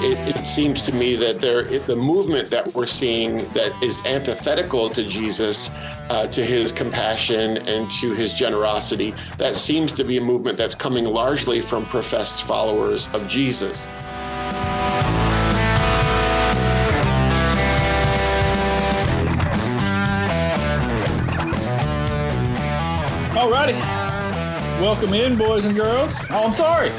It, it, seems to me that there, the movement that we're seeing that is antithetical to Jesus, uh, to his compassion and to his generosity, that seems to be a movement that's coming largely from professed followers of Jesus. Alrighty. Welcome in, boys and girls. Oh, I'm sorry.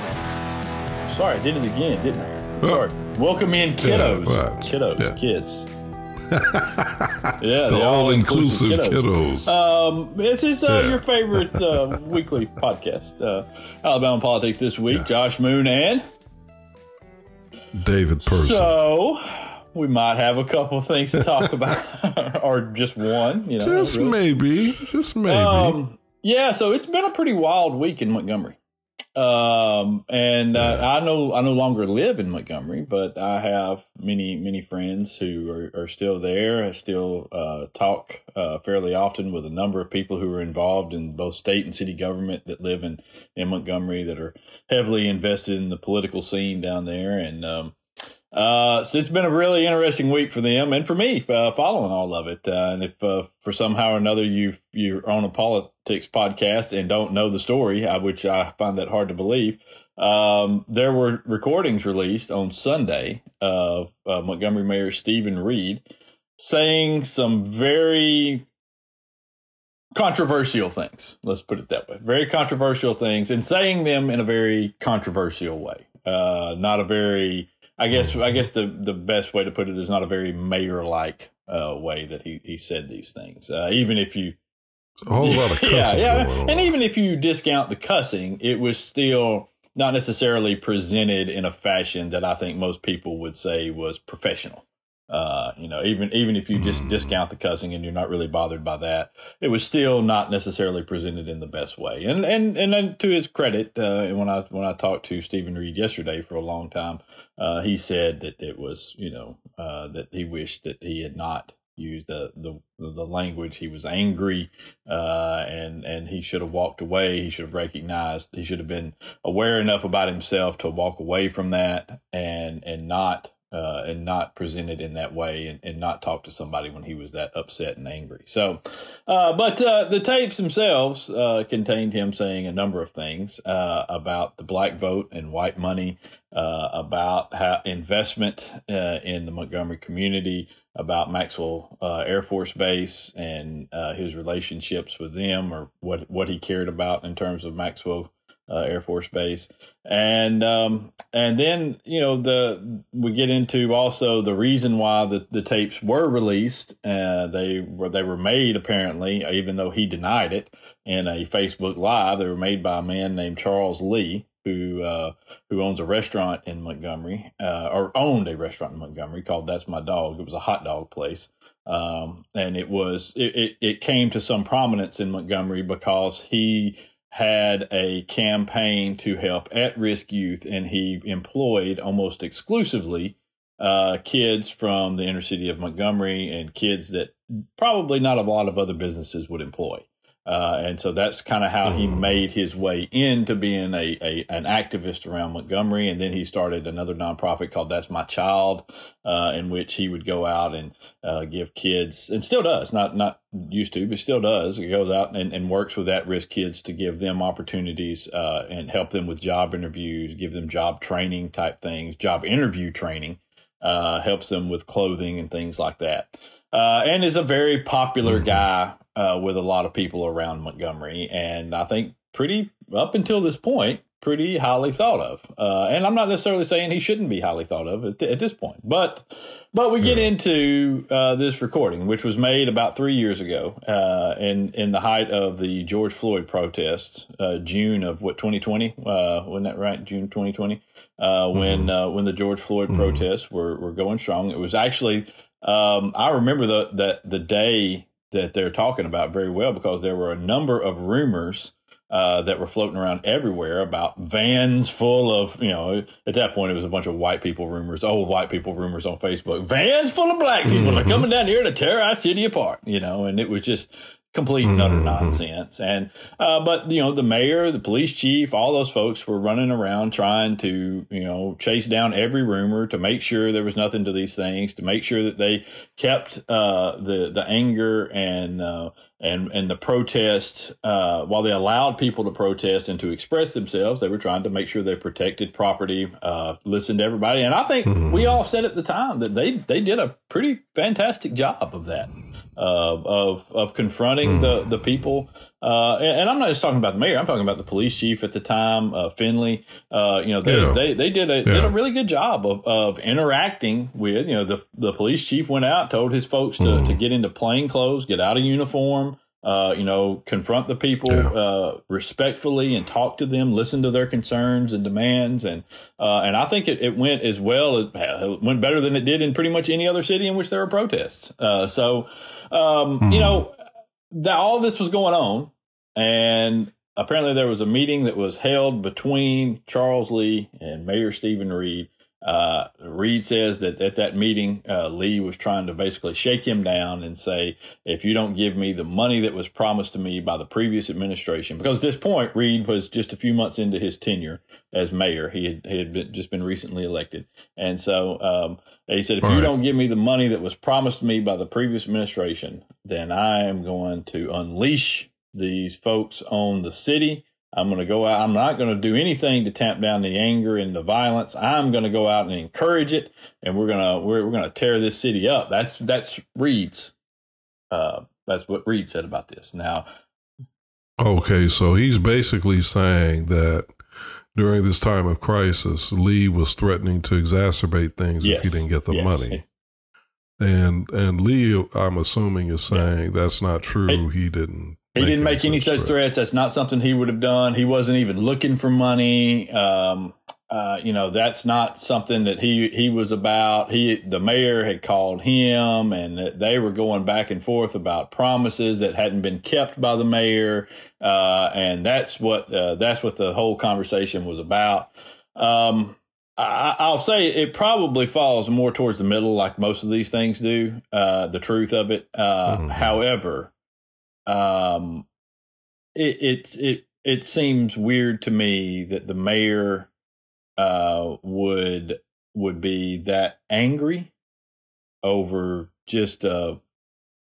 Sorry, I did it again, didn't I? Sorry. Welcome in, kiddos. Yeah, kiddos, yeah. kids. yeah, the all inclusive kiddos. kiddos. Um, this is uh, yeah. your favorite uh, weekly podcast, uh, Alabama Politics This Week. Josh Moon and David Person. So we might have a couple things to talk about, or just one. You know, just really. maybe, just maybe. Um, yeah, so it's been a pretty wild week in Montgomery. Um, and uh, I know I no longer live in Montgomery, but I have many many friends who are, are still there. I still uh, talk uh, fairly often with a number of people who are involved in both state and city government that live in in Montgomery that are heavily invested in the political scene down there. And um, uh, so it's been a really interesting week for them and for me uh, following all of it. Uh, and if uh, for somehow or another you you're on a politics podcast and don't know the story, uh, which I find that hard to believe, um, there were recordings released on Sunday of uh, Montgomery Mayor Steven Reed saying some very controversial things. Let's put it that way. Very controversial things and saying them in a very controversial way. not a very I guess I guess the the best way to put it is not a very mayor like uh, way that he he said these things. Uh, even if you a whole lot of cussing yeah yeah, and even if you discount the cussing, it was still not necessarily presented in a fashion that I think most people would say was professional. Uh, you know, even even if you just mm. discount the cussing and you're not really bothered by that, it was still not necessarily presented in the best way. And and and then to his credit, uh, when I when I talked to Steven Reed yesterday for a long time, uh, he said that it was you know uh, that he wished that he had not used the the the language. He was angry, uh, and and he should have walked away. He should have recognized. He should have been aware enough about himself to walk away from that and and not uh, and not present it in that way and, and not talk to somebody when he was that upset and angry. So, uh, but uh, the tapes themselves uh, contained him saying a number of things uh, about the black vote and white money, uh, about how investment in the Montgomery community, about Maxwell Air Force Base and his relationships with them, or what what he cared about in terms of Maxwell uh, Air Force Base, and um, and then you know the we get into also the reason why the, the tapes were released. Uh, they were they were made apparently, even though he denied it in a Facebook Live. They were made by a man named Charles Lee. Who uh, who owns a restaurant in Montgomery, uh, or owned a restaurant in Montgomery called That's My Dog. It was a hot dog place, um, and it was it, it, it came to some prominence in Montgomery because he had a campaign to help at risk youth, and he employed almost exclusively uh, kids from the inner city of Montgomery and kids that probably not a lot of other businesses would employ. Uh, and so that's kind of how mm. he made his way into being a, a, an activist around Montgomery. And then he started another nonprofit called That's My Child, uh, in which he would go out and uh, give kids, and still does, not not used to, but still does. He goes out and, and works with at risk kids to give them opportunities uh, and help them with job interviews, give them job training type things, job interview training, uh, helps them with clothing and things like that. Uh, and is a very popular mm-hmm. guy uh, with a lot of people around Montgomery, and I think pretty up until this point, pretty highly thought of. Uh, and I'm not necessarily saying he shouldn't be highly thought of at, at this point, but but we get yeah. into uh, this recording, which was made about three years ago, uh, in in the height of the George Floyd protests, uh, June of what 2020, uh, wasn't that right? June 2020, uh, when mm-hmm. when the George Floyd mm-hmm. protests were were going strong. It was actually um, I remember the that the day that they're talking about very well because there were a number of rumors uh, that were floating around everywhere about vans full of, you know, at that point it was a bunch of white people rumors, old white people rumors on Facebook. Vans full of black people mm-hmm. are coming down here to tear our city apart, you know, and it was just complete and utter mm-hmm. nonsense. And uh, but you know, the mayor, the police chief, all those folks were running around trying to you know chase down every rumor to make sure there was nothing to these things, to make sure that they kept uh, the the anger and uh, and and the protest uh, while they allowed people to protest and to express themselves. They were trying to make sure they protected property, uh, listened to everybody, and I think mm-hmm. we all said at the time that they they did a pretty fantastic job of that, uh, of of confronting mm. the the people. Uh, and, and, I'm not just talking about the mayor. I'm talking about the police chief at the time, uh, Finley. Uh, you know, they, yeah. they they did a yeah. did a really good job of, of interacting with. You know, the the police chief went out, told his folks to mm. to get into plain clothes, get out of uniform uh, you know, confront the people yeah. uh, respectfully and talk to them, listen to their concerns and demands, and uh, and I think it, it went as well. It went better than it did in pretty much any other city in which there were protests. Uh, so, um, mm-hmm. you know, that all this was going on, and apparently there was a meeting that was held between Charles Lee and Mayor Steven Reed uh, Reed says that at that meeting, uh, Lee was trying to basically shake him down and say, if you don't give me the money that was promised to me by the previous administration, because at this point, Reed was just a few months into his tenure as mayor. He had, he had been, just been recently elected. And so um, he said, if All you don't give me the money that was promised me by the previous administration, then I am going to unleash these folks on the city I'm going to go out. I'm not going to do anything to tamp down the anger and the violence. I'm going to go out and encourage it, and we're going to we're, we're going to tear this city up. That's that's Reed's. Uh, that's what Reed said about this. Now, okay, so he's basically saying that during this time of crisis, Lee was threatening to exacerbate things yes. if he didn't get the yes. money. And and Lee, I'm assuming, is saying yeah. that's not true. He didn't he didn't make any such threats. threats. That's not something he would have done. He wasn't even looking for money. Um, uh, you know, that's not something that he he was about. He the mayor had called him, and they were going back and forth about promises that hadn't been kept by the mayor, uh, and that's what uh, that's what the whole conversation was about. Um, I, will say it probably falls more towards the middle, like most of these things do. Uh, the truth of it, uh, mm-hmm. however um, it, it it it seems weird to me that the mayor uh, would would be that angry over just uh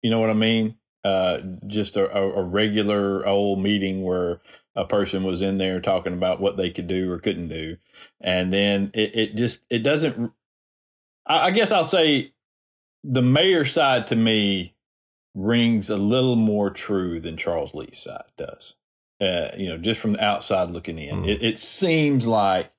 you know what I mean? Uh just a, a regular old meeting where a person was in there talking about what they could do or couldn't do. And then it, it just it doesn't I, I guess I'll say the mayor side to me rings a little more true than Charles Lee's side does. Uh, you know, just from the outside looking in, mm. it, it, seems like,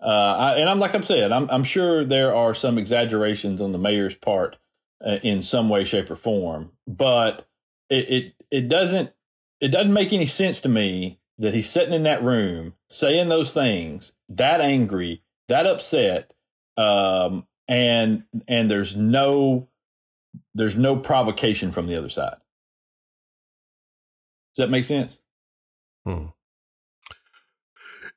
uh, I, and I'm like I'm saying, I'm, I'm sure there are some exaggerations on the mayor's part uh, in some way, shape, or form, but it, it it doesn't it doesn't make any sense to me that he's sitting in that room saying those things, that angry, that upset, um, and and there's no there's no provocation from the other side. Does that make sense? Hmm.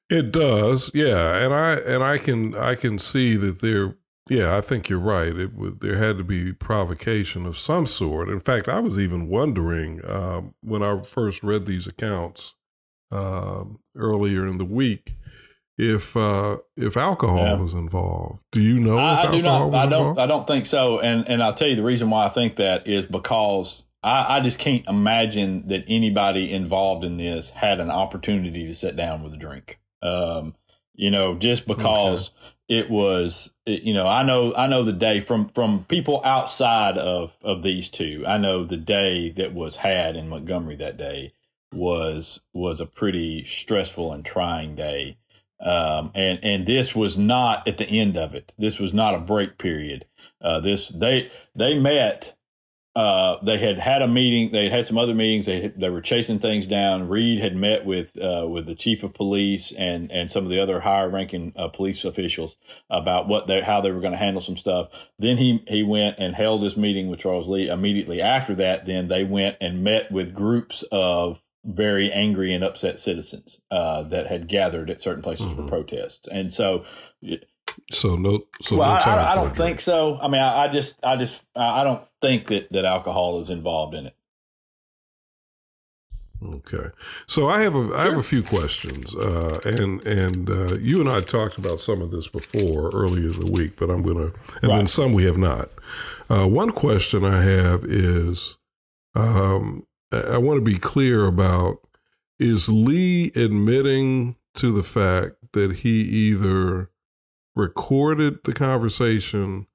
It does, yeah, and I and I can I can see that there. Yeah, I think you're right. It would there had to be provocation of some sort. In fact, I was even wondering um, when I first read these accounts um, earlier in the week if uh, if alcohol yeah. was involved. Do you know? I, I do not. I don't. Involved? I don't think so. And and I'll tell you the reason why I think that is because I, I just can't imagine that anybody involved in this had an opportunity to sit down with a drink. Um, you know, just because okay. it was, it, you know, I know, I know the day from from people outside of of these two. I know the day that was had in Montgomery that day was was a pretty stressful and trying day um, and and this was not at the end of it. This was not a break period. Uh, this they they met. Uh, they had had a meeting. They had had some other meetings. They they were chasing things down. Reed had met with uh, with the chief of police and and some of the other higher ranking uh, police officials about what they how they were going to handle some stuff. Then he he went and held this meeting with Charles Lee. Immediately after that, then they went and met with groups of very angry and upset citizens uh, that had gathered at certain places mm-hmm. for protests, and so. So no. So well, no I, I, don't think so. I mean, I, I, just, I just, I don't think that that alcohol is involved in it. Okay, so I have a I have a few questions, uh, and and uh, you and I talked about some of this before earlier in the week, but I'm gonna and Right. then some we have not. Uh, one question I have is, um, I, want to be clear about is Lee admitting to the fact that he either recorded the conversation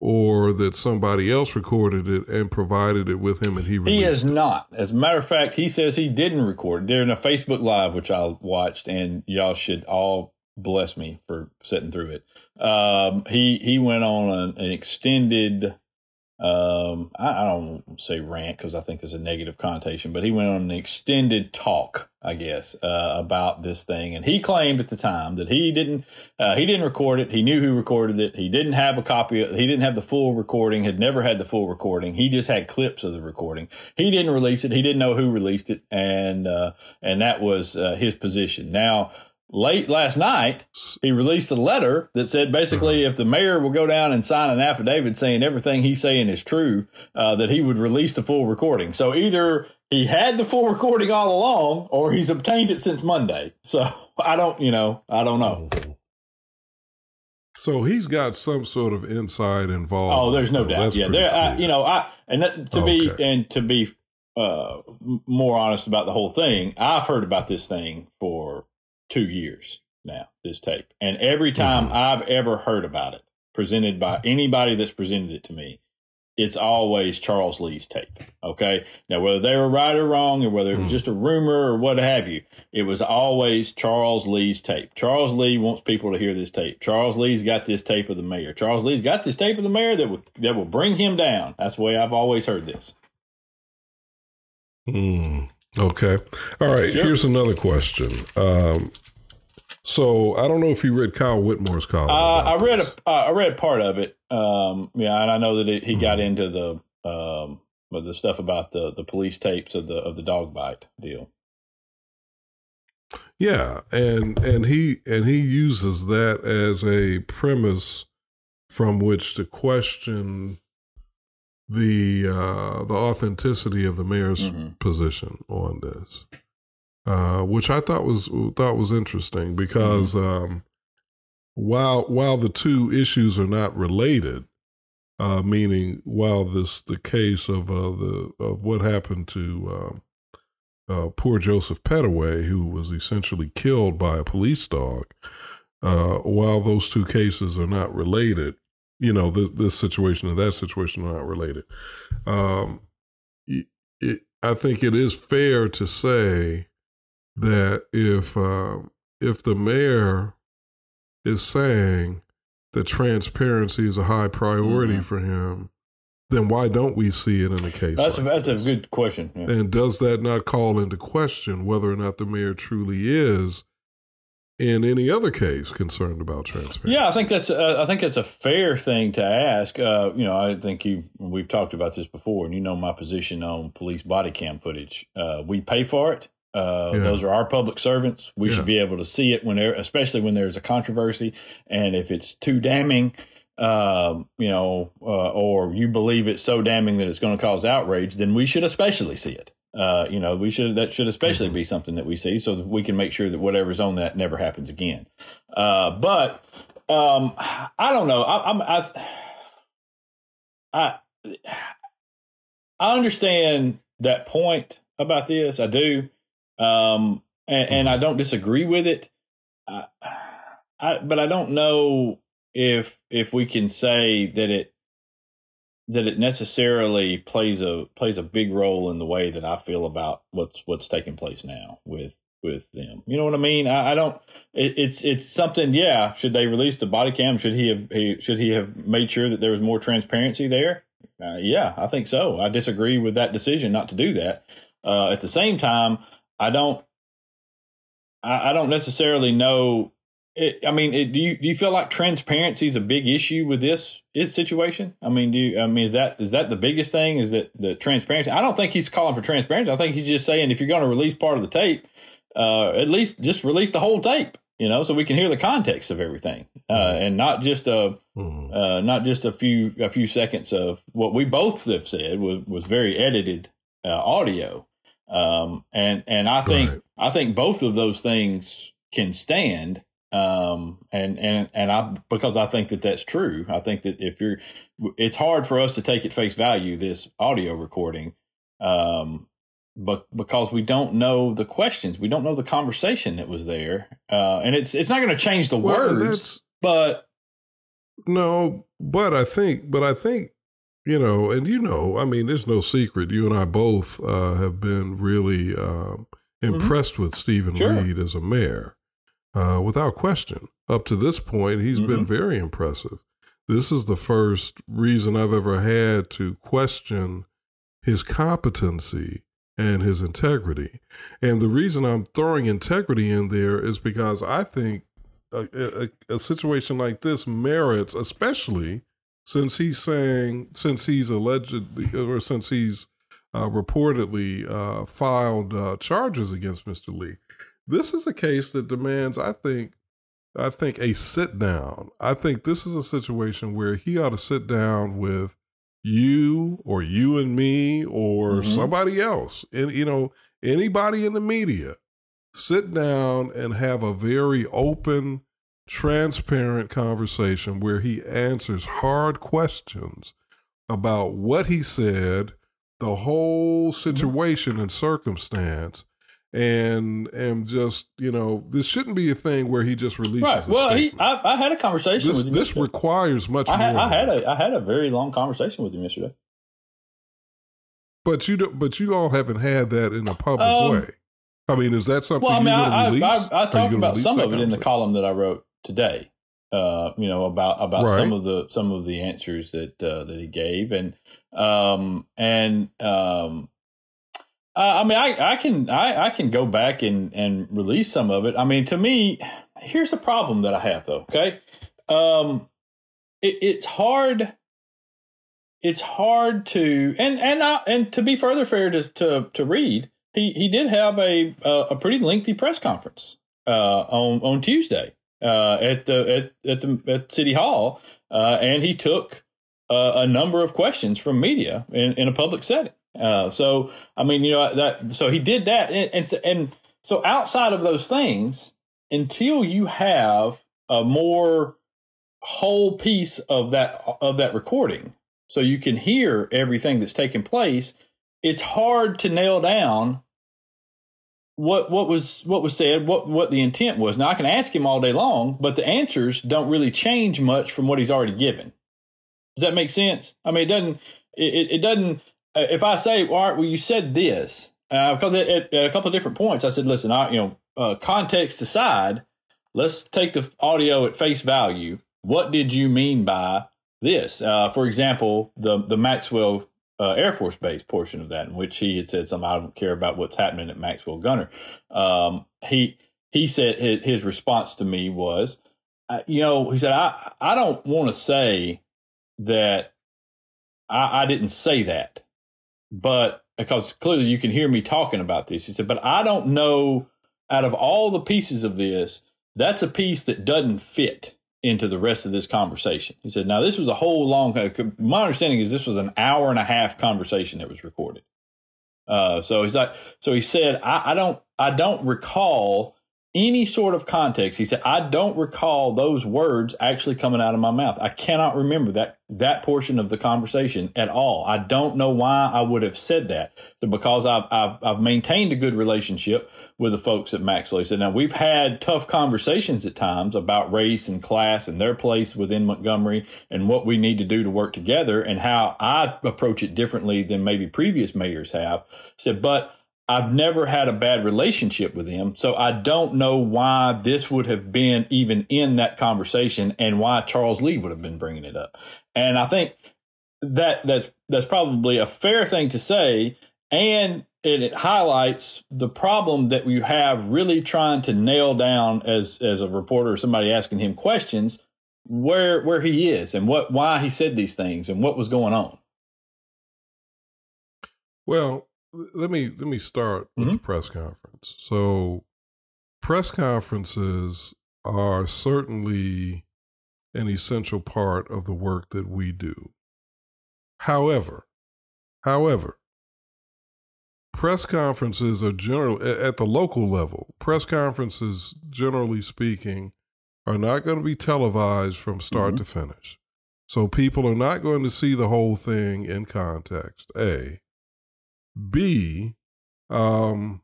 or that somebody else recorded it and provided it with him and he He released has not. As a matter of fact, he says he didn't record it during a Facebook Live, which I watched, and y'all should all bless me for sitting through it. Um, he he went on an, an extended. Um, I, I don't say rant because I think there's a negative connotation, but he went on an extended talk, I guess, uh, about this thing, and he claimed at the time that he didn't uh, he didn't record it. He knew who recorded it. He didn't have a copy. Of, he didn't have the full recording. Had never had the full recording. He just had clips of the recording. He didn't release it. He didn't know who released it, and uh, and that was uh, his position. Now, late last night, he released a letter that said basically if the mayor will go down and sign an affidavit saying everything he's saying is true, uh, that he would release the full recording. So either he had the full recording all along, or he's obtained it since Monday. So I don't, you know, I don't know. So he's got some sort of inside involved. Oh, there's no doubt. Yeah, there. I, you know, I and that, to be and to be uh, more honest about the whole thing, I've heard about this thing for two years now. This tape, and every time Mhm. I've ever heard about it, presented by anybody that's presented it to me, it's always Charles Lee's tape. Okay, now whether they were right or wrong, or whether it was Mhm. just a rumor or what have you, it was always Charles Lee's tape. Charles Lee wants people to hear this tape. Charles Lee's got this tape of the mayor. Charles Lee's got this tape of the mayor that will that will bring him down. That's the way I've always heard this. Hmm. Okay. All right. Sure. Here's another question. Um, so I don't know if you read Kyle Whitmire's column. Uh, I read a, uh, I read part of it. Um, yeah, and I know that it, he got Mhm. into the um, the stuff about the the police tapes of the of the dog bite deal. Yeah, and and he and he uses that as a premise from which to question the uh, the authenticity of the mayor's Mhm. position on this, uh, which I thought was thought was interesting because um, while while the two issues are not related, uh, meaning while this the case of uh, the of what happened to um, uh, poor Joseph Pettaway, who was essentially killed by a police dog, uh, while those two cases are not related, you know, this, this situation and that situation are not related. Um, it, it, I think it is fair to say that if um, if the mayor is saying that transparency is a high priority Mhm. for him, then why don't we see it in a case? That's a, like that's a good question. Yeah. And does that not call into question whether or not the mayor truly is, in any other case, concerned about transparency? Yeah, I think that's uh, I think that's a fair thing to ask. Uh, you know, I think you we've talked about this before, and you know my position on police body cam footage. Uh, we pay for it. Uh, Yeah. Those are our public servants. We Yeah. should be able to see it when especially when there's a controversy, and if it's too damning, um, you know, uh, or you believe it's so damning that it's going to cause outrage, then we should especially see it. Uh, you know, we should that should especially Mhm. be something that we see so that we can make sure that whatever's on that never happens again. Uh, but um, I don't know. I, I'm I, I I understand that point about this. I do, um, and, and I don't disagree with it. I, I, but I don't know if if we can say that it that it necessarily plays a plays a big role in the way that I feel about what's what's taking place now with with them. You know what I mean? I, I don't. It, it's it's something. Yeah. Should they release the body cam? Should he have he, should he have made sure that there was more transparency there? Uh, yeah, I think so. I disagree with that decision not to do that. Uh, at the same time, I don't. I, I don't necessarily know. It, I mean, it, do you do you feel like transparency is a big issue with this is situation? I mean, do you? I mean, is that is that the biggest thing? Is that the transparency? I don't think he's calling for transparency. I think he's just saying if you're going to release part of the tape, uh, at least just release the whole tape. You know, so we can hear the context of everything, uh, and not just a Mhm. uh, not just a few a few seconds of what we both have said was was very edited uh, audio. Um, and and I think right. I think both of those things can stand. Um, and and and I because I think that that's true. I think that if you're, it's hard for us to take at face value this audio recording. Um, but because we don't know the questions, we don't know the conversation that was there, uh, and it's it's not going to change the well, words, but no, but I think, but I think you know, and you know, I mean, there's no secret. You and I both uh, have been really um, mm-hmm. impressed mm-hmm. with Steven sure. Reed as a mayor, uh, without question. Up to this point, he's mm-hmm. been very impressive. This is the first reason I've ever had to question his competency and his integrity. And the reason I'm throwing integrity in there is because I think a, a, a situation like this merits, especially since he's saying since he's allegedly or since he's uh, reportedly uh, filed uh, charges against Mr. Lee. This is a case that demands, I think, I think a sit down. I think this is a situation where he ought to sit down with you or you and me or mm-hmm. somebody else, and you know anybody in the media, sit down and have a very open transparent conversation where he answers hard questions about what he said, the whole mm-hmm. situation and circumstance, and and just you know this shouldn't be a thing where he just releases. Right. well, he, I, I, had a conversation this, with him. This yesterday. requires much I had, more. I had a I had a very long conversation with him yesterday. But you do, but you all haven't had that in a public um, way. I mean, is that something? Well, I mean, I, I, I, talked about some of it in the column that I wrote today. Uh, you know about about right. some of the some of the answers that uh, that he gave, and um, and um, I, I mean, I, I can I, I can go back and and release some of it. I mean, to me, here's the problem that I have though. Okay, um, it, it's hard. It's hard to and and I, and to be further fair to to, to Reed, he he did have a a, a pretty lengthy press conference uh, on on Tuesday uh, at the at at the at City Hall, uh, and he took uh, a number of questions from media in, in a public setting. Uh, so I mean, you know that so he did that, and, and and so outside of those things, until you have a more whole piece of that of that recording, so you can hear everything that's taking place, it's hard to nail down what what was what was said, what what the intent was. Now I can ask him all day long, but the answers don't really change much from what he's already given. Does that make sense? I mean, it doesn't. It, it doesn't. Uh, if I say, "All right, well, you said this," uh, because at, at, at, a couple of different points, I said, "Listen, I, you know, uh, context aside, let's take the audio at face value. What did you mean by this?" Uh, for example, the the Maxwell uh, Air Force Base portion of that, in which he had said something. I don't care about what's happening at Maxwell Gunter. Um, he he said his, his response to me was, uh, you know, he said I I don't want to say that I, I didn't say that, but because clearly you can hear me talking about this. He said, but I don't know out of all the pieces of this, that's a piece that doesn't fit into the rest of this conversation. He said, now this was a whole long, my understanding is this was an hour and a half conversation that was recorded. Uh, so he's like, so he said, I, I don't, I don't recall any sort of context. He said, I don't recall those words actually coming out of my mouth. I cannot remember that that portion of the conversation at all. I don't know why I would have said that. So because I've, I've, I've maintained a good relationship with the folks at Maxwell. He said, now we've had tough conversations at times about race and class and their place within Montgomery and what we need to do to work together and how I approach it differently than maybe previous mayors have. He said, but I've never had a bad relationship with him. So I don't know why this would have been even in that conversation and why Charles Lee would have been bringing it up. And I think that that's that's probably a fair thing to say and it, it highlights the problem that you have really trying to nail down as as a reporter or somebody asking him questions where where he is and what why he said these things and what was going on. Well, let me let me start with mm-hmm. the press conference. So, press conferences are certainly an essential part of the work that we do. However, however, press conferences are general at the local level. Press conferences, generally speaking, are not going to be televised from start mm-hmm. to finish. So people are not going to see the whole thing in context. A. B. Um,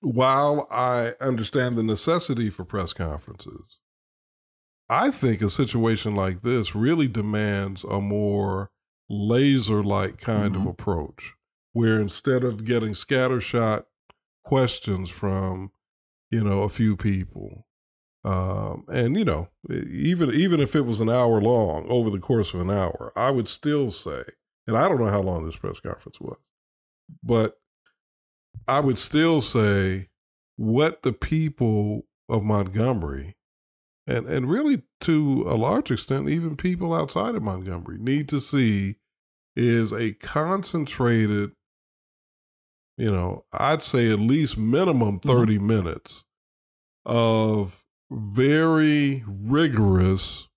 while I understand the necessity for press conferences, I think a situation like this really demands a more laser like kind mm-hmm. of approach where instead of getting scattershot questions from, you know, a few people, um, and you know, even even if it was an hour long over the course of an hour, I would still say, and I don't know how long this press conference was, but I would still say what the people of Montgomery and and really to a large extent even people outside of Montgomery need to see is a concentrated you know I'd say at least minimum mm-hmm. 30 mm-hmm. minutes of very rigorous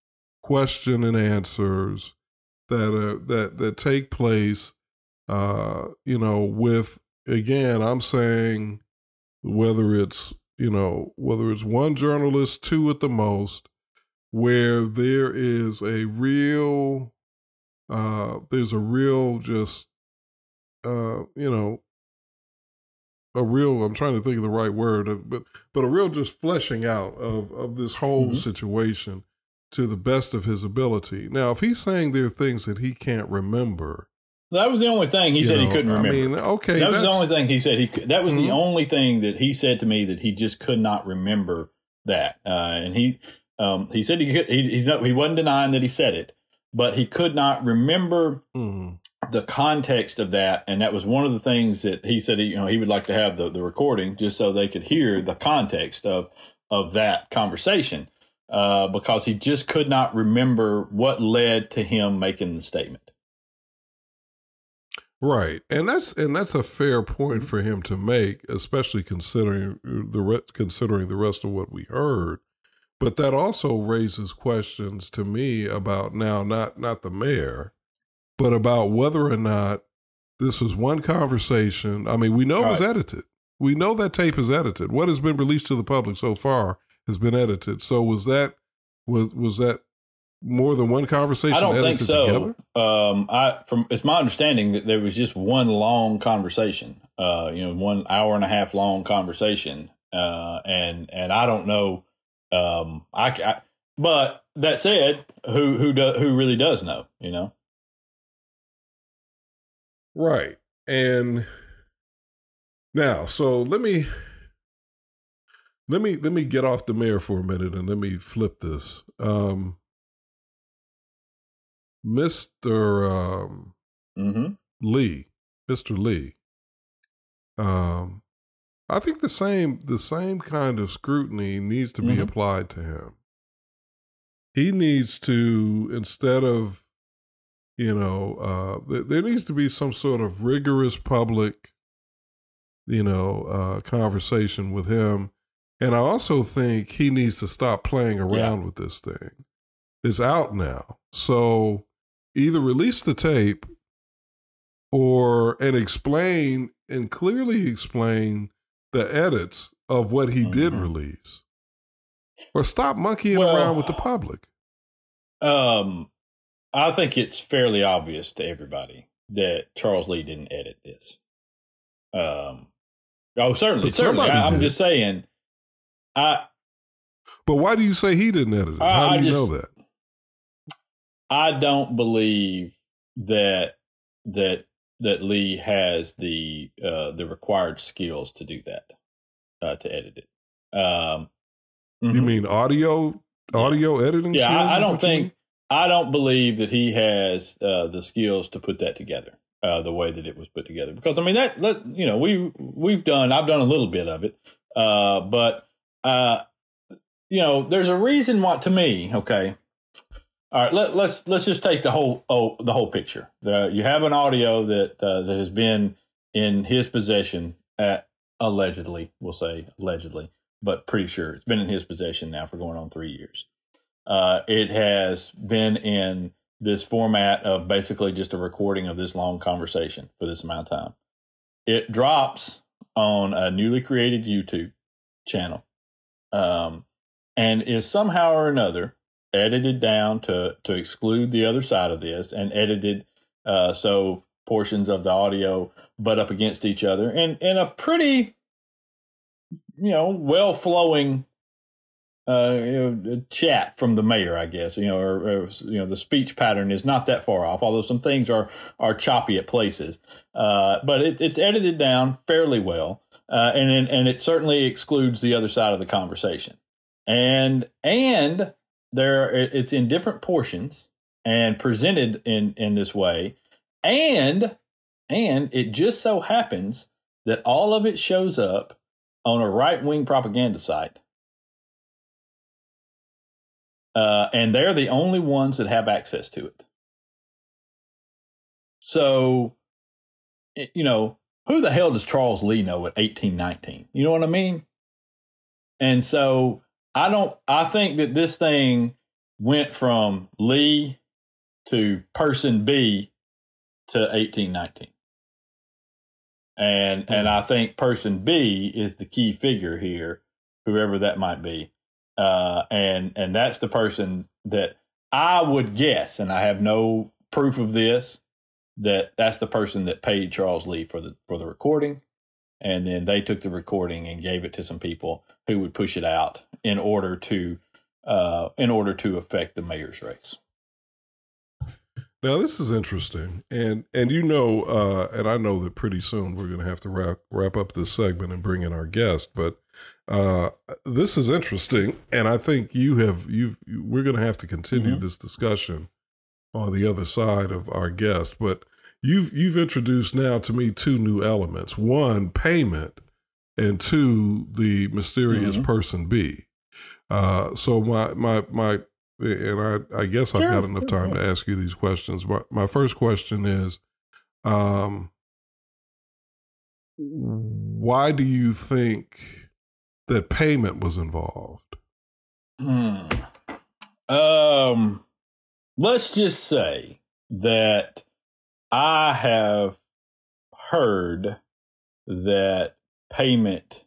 question and answers that are that that take place uh you know with again I'm saying whether it's you know, whether it's one journalist, two at the most, where there is a real, uh, there's a real just, uh, you know, a real, I'm trying to think of the right word, uh, but, but a real just fleshing out of, of this whole mm-hmm. situation to the best of his ability. Now, if he's saying there are things that he can't remember, that was the only thing he you said know, he couldn't remember. I mean, okay, that was the only thing he said he. That was mm-hmm. the only thing that he said to me that he just could not remember that. Uh, and he um, he said he he he's not, he wasn't denying that he said it, but he could not remember mm-hmm. the context of that. And that was one of the things that he said. He, you know, he would like to have the the recording just so they could hear the context of of that conversation. Uh, because he just could not remember what led to him making the statement. Right, and that's and that's a fair point mm-hmm. for him to make, especially considering uh, the re- considering the rest of what we heard. But that also raises questions to me about now not not the mayor, but about whether or not this was one conversation. I mean, we know right. it was edited. We know that tape is edited. What has been released to the public so far has been edited. So was that was was that more than one conversation? I don't think so. Um, I from it's my understanding that there was just one long conversation. Uh, you know, one hour and a half long conversation. Uh, and and I don't know. Um, I, I but that said, who who do, who really does know? You know, right? And now, so let me let me let me get off the mayor for a minute and let me flip this. Um, Mr. Um, mm-hmm. Lee, Mr. Lee. Um, I think the same the same kind of scrutiny needs to be mm-hmm. applied to him. He needs to instead of you know uh, th- there needs to be some sort of rigorous public you know uh, conversation with him and i also think he needs to stop playing around yeah. with this thing it's out now so either release the tape or and explain and clearly explain the edits of what he mm-hmm. did release. Or stop monkeying well, around with the public. Um i think it's fairly obvious to everybody that charles lee didn't edit this. Um oh certainly certainly. I, am just saying i but why do you say he didn't edit it? How I, do you just, know that I don't believe that that that Lee has the uh, the required skills to do that uh, to edit it. Um, mm-hmm. You mean audio audio yeah. editing? Yeah, I, I, don't think I don't believe that he has uh, the skills to put that together uh, the way that it was put together. Because I mean that, that you know we we've done I've done a little bit of it, uh, but uh, you know there's a reason why to me okay all right, let, us let's, let's just take the whole oh the whole picture. The, you have an audio that uh, that has been in his possession at allegedly, we'll say allegedly, but pretty sure it's been in his possession now for going on three years. Uh, it has been in this format of basically just a recording of this long conversation for this amount of time. it drops on a newly created YouTube channel, um, and is somehow or another edited down to to exclude the other side of this, and edited uh, so portions of the audio butt up against each other, and in a pretty you know well flowing uh, you know, chat from the mayor, I guess. You know, or, or, you know, the speech pattern is not that far off, although some things are are choppy at places. Uh, but it, it's edited down fairly well, uh, and and it certainly excludes the other side of the conversation. And and there, it's in different portions and presented in in this way, and and it just so happens that all of it shows up on a right wing propaganda site uh, and they're the only ones that have access to it. So, you know, who the hell does Charles Lee know at 1819? You know what I mean? And so I don't, I think that this thing went from Lee to person B to 1819. And, mm-hmm. and I think person B is the key figure here, whoever that might be uh, and and that's the person that I would guess, and I have no proof of this, that that's the person that paid Charles Lee for the for the recording, and then they took the recording and gave it to some people who would push it out in order to uh, in order to affect the mayor's race. Now this is interesting, and and you know, uh, and I know that pretty soon we're going to have to wrap wrap up this segment and bring in our guest. But uh, this is interesting, and I think you have you we're going to have to continue mm-hmm. this discussion on the other side of our guest. But you've you've introduced now to me two new elements: one, payment, and two, the mysterious mm-hmm. person B. Uh, so my my my and I, I guess I've got enough time to ask you these questions. But my first question is, um, why do you think that payment was involved? Hmm. Um, let's just say that I have heard that payment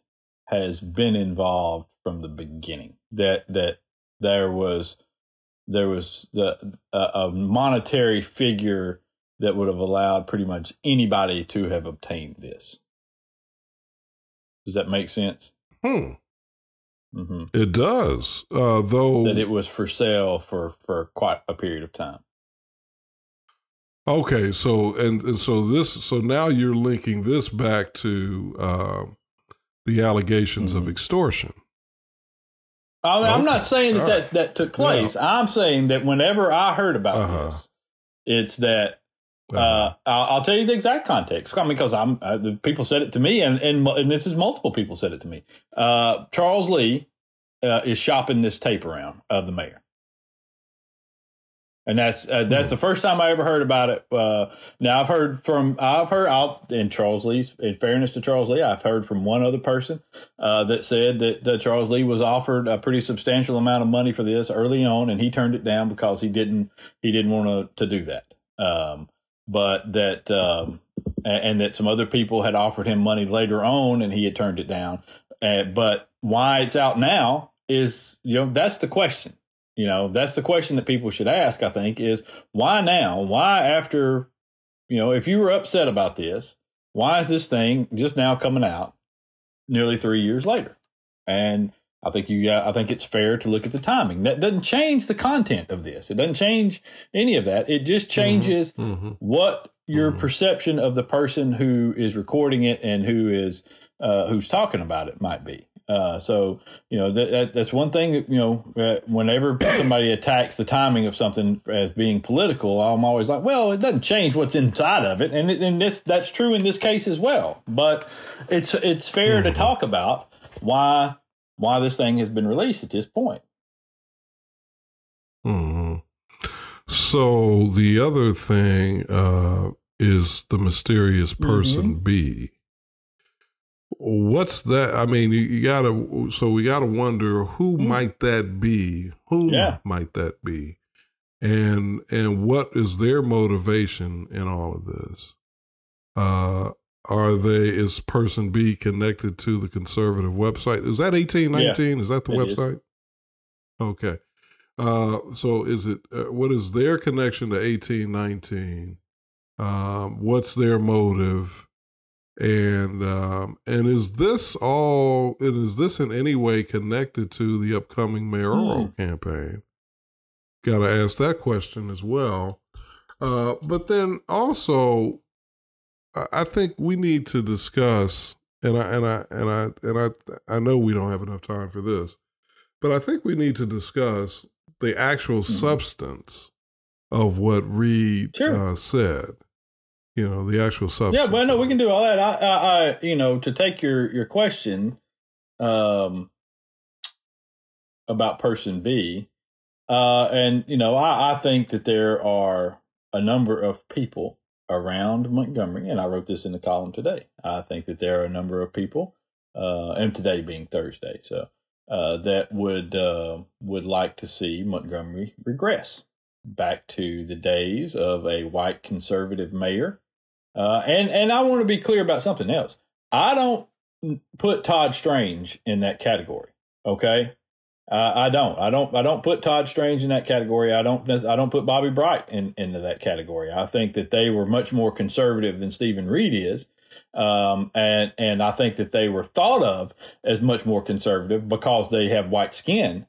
has been involved from the beginning. That that there was there was the a, a monetary figure that would have allowed pretty much anybody to have obtained this. Does that make sense? Hmm. Mm-hmm. It does, uh, though. That it was for sale for for quite a period of time. Okay, so and and so this so now you're linking this back to uh, the allegations mm-hmm. of extortion. I am not saying that, that that took place. I'm saying that whenever I heard about uh-huh. this, it's that uh, uh, I'll, I'll, tell you the exact context. I mean, because I'm uh, the people said it to me, and, and and this is multiple people said it to me. Uh, Charles Lee uh, is shopping this tape around of the mayor and that's uh, that's the first time I ever heard about it. Uh, now I've heard from I've heard I'll, in Charles Lee's in fairness to Charles Lee, I've heard from one other person uh, that said that, that, Charles Lee was offered a pretty substantial amount of money for this early on, and he turned it down because he didn't he didn't want to to do that. Um, but that um, and, and, that some other people had offered him money later on, and he had turned it down. Uh, but why it's out now is you know that's the question you know, that's the question that people should ask, I think, is why now? Why after, you know, if you were upset about this, why is this thing just now coming out nearly three years later? And I think you I think it's fair to look at the timing. That doesn't change the content of this. It doesn't change any of that. It just mm-hmm. changes mm-hmm. what your mm-hmm. perception of the person who is recording it and who is uh, who's talking about it might be. Uh, so you know that, that, that's one thing that you know uh, whenever somebody attacks the timing of something as being political, I'm always like, well, it doesn't change what's inside of it, and it, and this that's true in this case as well. But it's it's fair mm-hmm. to talk about why why this thing has been released at this point. Hmm. So the other thing uh, is the mysterious person mm-hmm. B What's that? I mean, you, you, gotta. So we gotta wonder who mm. might that be? Who yeah. might that be? And and what is their motivation in all of this? Uh, are they is person B connected to the conservative website? Is that eighteen nineteen? Yeah, is that the website? Is. Okay. Uh, so is it uh, what is their connection to eighteen nineteen? Um, what's their motive? And um, and is this all? And is this in any way connected to the upcoming mayoral hmm. campaign? Got to ask that question as well. Uh, but then also, I think we need to discuss, and I and I and I and I I know we don't have enough time for this, but I think we need to discuss the actual mm-hmm. substance of what Reed sure. uh, said. You know, the actual substance. Yeah, but no, we can do all that. I, I, I, you know, to take your your question, um, about person B, uh, and you know, I, I think that there are a number of people around Montgomery, and I wrote this in the column today. I think that there are a number of people, uh, and today being Thursday, so uh, that would uh, would like to see Montgomery regress back to the days of a white conservative mayor. Uh, and and I want to be clear about something else. I don't put Todd Strange in that category. Okay, uh, I don't. I don't. I don't put Todd Strange in that category. I don't. I don't put Bobby Bright in, into that category. I think that they were much more conservative than Steven Reed is, um, and and I think that they were thought of as much more conservative because they have white skin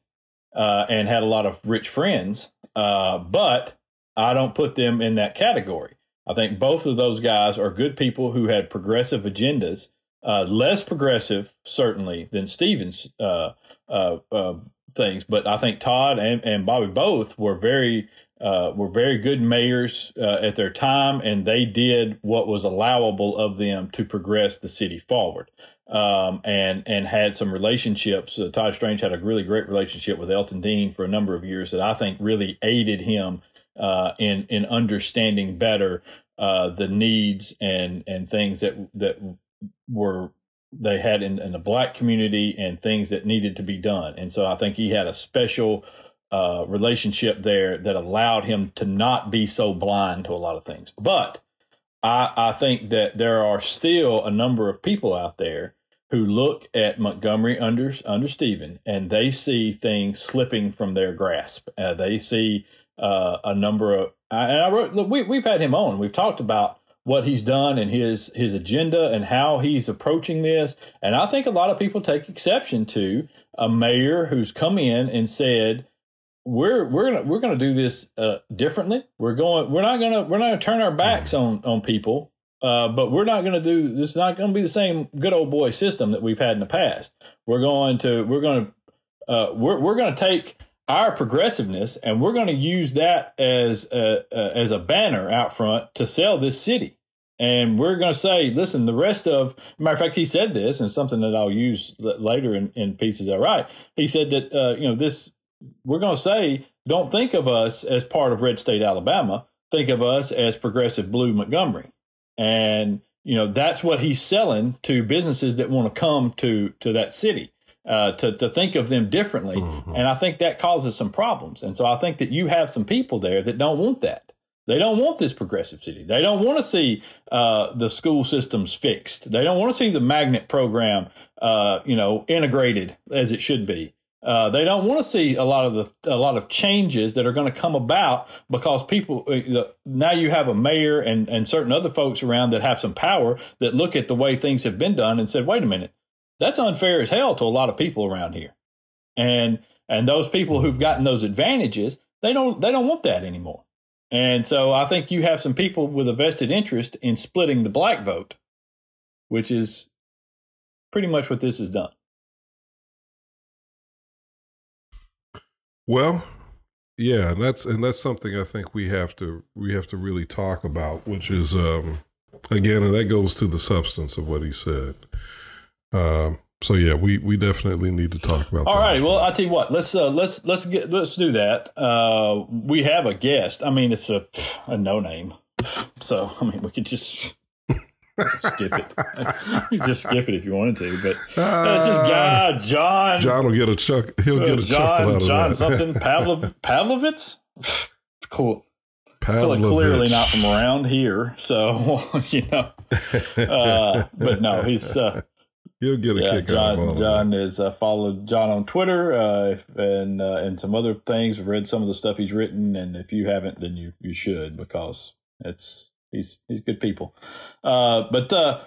uh, and had a lot of rich friends. Uh, but I don't put them in that category. I think both of those guys are good people who had progressive agendas, uh, less progressive certainly than Stevens uh, uh, uh, things. But I think Todd and, and Bobby both were very uh, were very good mayors uh, at their time, and they did what was allowable of them to progress the city forward. Um, and and had some relationships. Todd Strange had a really great relationship with Elton Dean for a number of years that I think really aided him uh, in in understanding better uh, the needs and and things that that were they had in, in, the black community and things that needed to be done. And so I think he had a special uh, relationship there that allowed him to not be so blind to a lot of things. But I, I think that there are still a number of people out there who look at Montgomery under under Steven and they see things slipping from their grasp. Uh, they see uh, a number of and I wrote look, we we've had him on. We've talked about what he's done and his his agenda and how he's approaching this. And I think a lot of people take exception to a mayor who's come in and said, "We're we're gonna we're gonna do this uh, differently. We're going we're not gonna we're not gonna turn our backs on on people." Uh, but we're not going to do this. Is not going to be the same good old boy system that we've had in the past. We're going to we're to uh, we're we're going to take our progressiveness, and we're going to use that as a, as a banner out front to sell this city. And we're going to say, listen, the rest of, matter of fact, he said this, and something that I'll use later in, in pieces I write. He said that, uh, you know, this, we're going to say, don't think of us as part of red state Alabama. Think of us as progressive blue Montgomery. And, you know, that's what he's selling to businesses that want to come to, to that city uh, to, to think of them differently. Mm-hmm. And I think that causes some problems. And so I think that you have some people there that don't want that. They don't want this progressive city. They don't want to see uh, the school systems fixed. They don't want to see the magnet program, uh, you know, integrated as it should be. Uh, they don't want to see a lot of the a lot of changes that are going to come about because people uh, now you have a mayor and and certain other folks around that have some power that look at the way things have been done and said, wait a minute, that's unfair as hell to a lot of people around here. And and those people who've gotten those advantages, they don't they don't want that anymore. And so I think you have some people with a vested interest in splitting the black vote, which is pretty much what this has done. Well, yeah, and that's and that's something I think we have to we have to really talk about, which is um again, and that goes to the substance of what he said. Um, so yeah, we we definitely need to talk about. All right. Well, I'll tell you what. Let's uh, let's let's get let's do that. Uh, we have a guest. I mean, it's a a no name. So I mean, we could just. skip it. You just skip it if you wanted to, but uh, this is guy John. John will get a chuck. He'll get a John, chuckle out of John that. something Pavlov Pavlovitz. cool. clearly not from around here. So, you know, uh, but no, he's, uh, He'll get a yeah, kick John, out of John is uh, followed John on Twitter uh, and uh, and some other things. Read some of the stuff he's written, and if you haven't, then you you should because it's he's he's good people. Uh, but uh,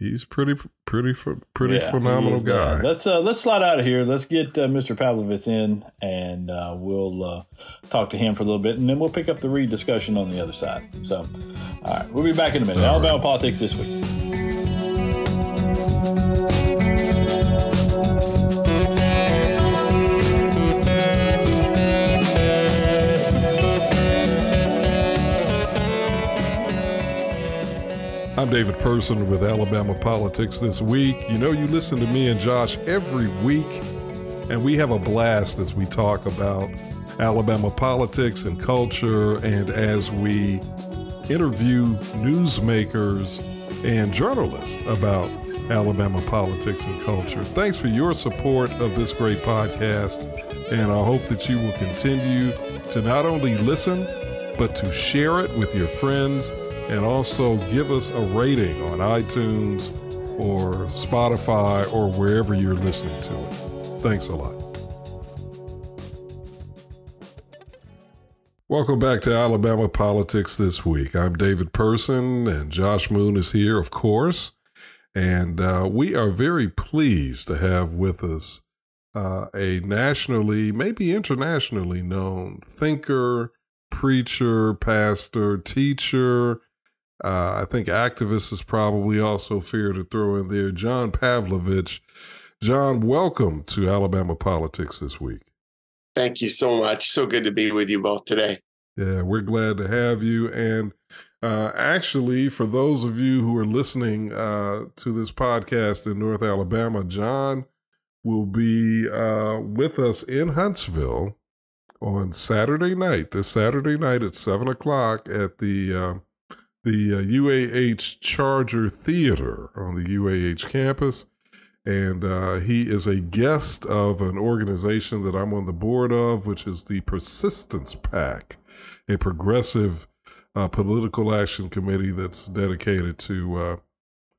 he's pretty pretty pretty yeah, phenomenal guy. let's uh, let's slide out of here. Let's get uh, Mr. Pavlovitz in, and uh, we'll uh, talk to him for a little bit, and then we'll pick up the Reed discussion on the other side. So, all right, we'll be back in a minute. All Alabama right. politics this week. I'm David Person with Alabama Politics This Week. You know, you listen to me and Josh every week, and we have a blast as we talk about Alabama politics and culture, and as we interview newsmakers and journalists about Alabama politics and culture. Thanks for your support of this great podcast, and I hope that you will continue to not only listen, but to share it with your friends and also give us a rating on iTunes or Spotify or wherever you're listening to it. Thanks a lot. Welcome back to Alabama Politics This Week. I'm David Person, and Josh Moon is here, of course. And uh, we are very pleased to have with us uh, a nationally, maybe internationally known thinker, preacher, pastor, teacher, uh, I think activists is probably also fair to throw in there. John Pavlovitz. John, welcome to Alabama Politics this week. Thank you so much. So good to be with you both today. Yeah, we're glad to have you. And uh, actually, for those of you who are listening uh, to this podcast in North Alabama, John will be uh, with us in Huntsville on Saturday night, this Saturday night at 7 o'clock at the uh, the uh, UAH Charger Theater on the UAH campus. And uh, he is a guest of an organization that I'm on the board of, which is the Persistence PAC, a progressive uh, political action committee that's dedicated to uh,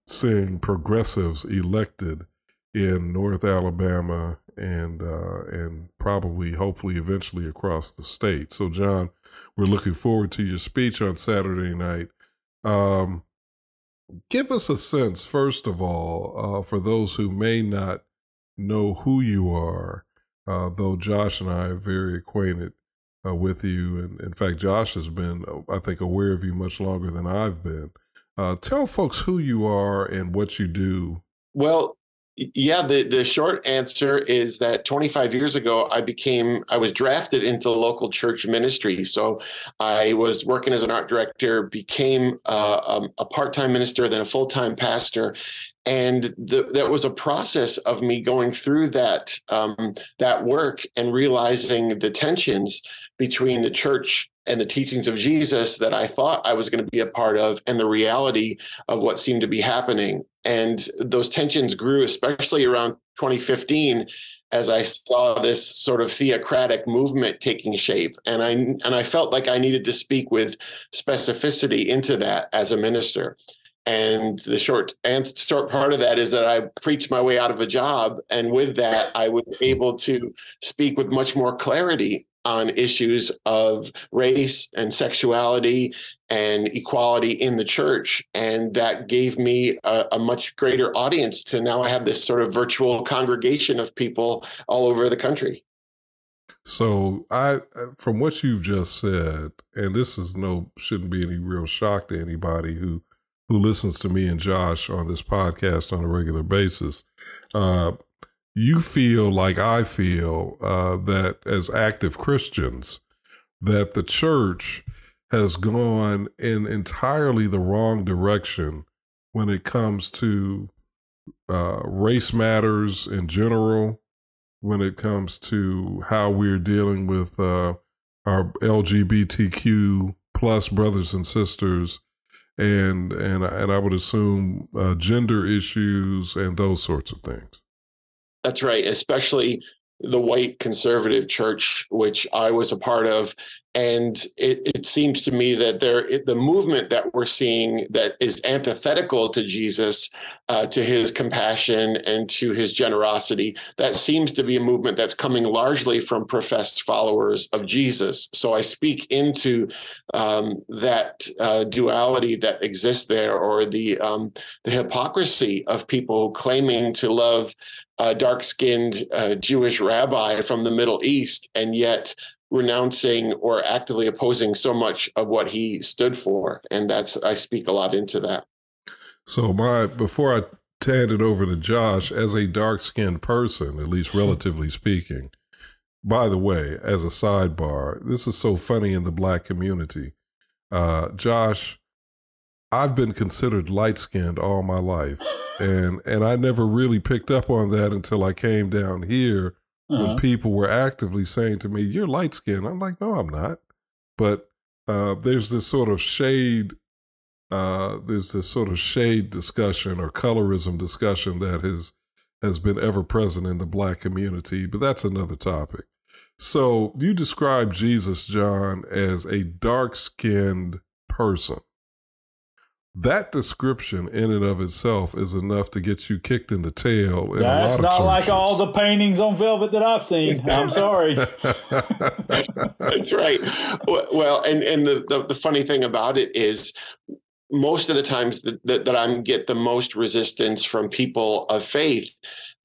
seeing progressives elected in North Alabama and uh, and probably, hopefully, eventually across the state. So, John, we're looking forward to your speech on Saturday night. Um, give us a sense, first of all, uh, for those who may not know who you are, uh, though Josh and I are very acquainted uh, with you. And in fact, Josh has been, I think, aware of you much longer than I've been. Uh, tell folks who you are and what you do. Well, yeah, the, the short answer is that 25 years ago, I became, I was drafted into local church ministry. So I was working as an art director, became uh, um, a part time minister, then a full time pastor. And that was a process of me going through that um, that work and realizing the tensions between the church and the teachings of Jesus that I thought I was going to be a part of and the reality of what seemed to be happening. And those tensions grew, especially around 2015, as I saw this sort of theocratic movement taking shape. And I and I felt like I needed to speak with specificity into that as a minister. And the short and short part of that is that I preached my way out of a job. And with that, I was able to speak with much more clarity on issues of race and sexuality and equality in the church. And that gave me a, a, much greater audience to now I have this sort of virtual congregation of people all over the country. So I from what you've just said, and this is no shouldn't be any real shock to anybody who who listens to me and Josh on this podcast on a regular basis. Uh, you feel like I feel uh, that as active Christians, that the church has gone in entirely the wrong direction when it comes to uh, race matters in general, when it comes to how we're dealing with uh, our LGBTQ plus brothers and sisters, and and and I would assume uh, gender issues and those sorts of things. That's right, especially the white conservative church, which I was a part of. and it, it, seems to me that there it, the movement that we're seeing that is antithetical to jesus uh, to his compassion and to his generosity that seems to be a movement that's coming largely from professed followers of jesus so i speak into um, that uh, duality that exists there or the um, the hypocrisy of people claiming to love a dark-skinned uh, Jewish rabbi from the Middle East, and yet renouncing or actively opposing so much of what he stood for. And that's I speak a lot into that. So my before I hand it over to Josh, as a dark-skinned person, at least relatively speaking. By the way, as a sidebar, this is so funny in the black community. Uh, Josh, I've been considered light skinned all my life. And and I never really picked up on that until I came down here uh-huh. when people were actively saying to me, You're light skinned. I'm like, No, I'm not. But uh, there's this sort of shade uh, there's this sort of shade discussion or colorism discussion that has has been ever present in the black community, but that's another topic. So you describe Jesus, John, as a dark skinned person that description in and of itself is enough to get you kicked in the tail. In That's not like all the paintings on velvet that I've seen. I'm sorry. That's right. Well, and and the, the, the funny thing about it is most of the times that, that, that I get the most resistance from people of faith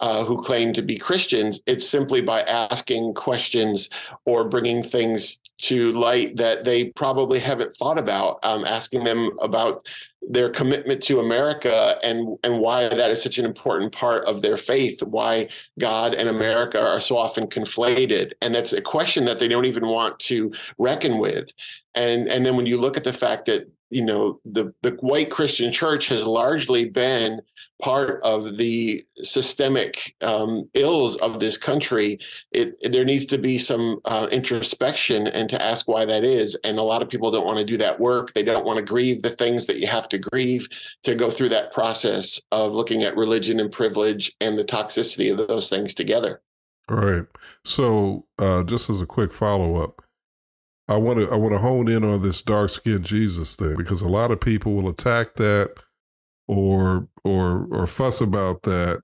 uh, who claim to be Christians, it's simply by asking questions or bringing things to light that they probably haven't thought about, um, asking them about their commitment to America and and why that is such an important part of their faith, why God and America are so often conflated, and that's a question that they don't even want to reckon with. And and then when you look at the fact that you know the the white Christian church has largely been part of the systemic um, ills of this country. It, it, there needs to be some uh, introspection and to ask why that is. And a lot of people don't want to do that work. They don't want to grieve the things that you have to grieve to go through that process of looking at religion and privilege and the toxicity of those things together. All right. So, uh, just as a quick follow up I want to I want to hone in on this dark skinned Jesus thing because a lot of people will attack that or or or fuss about that.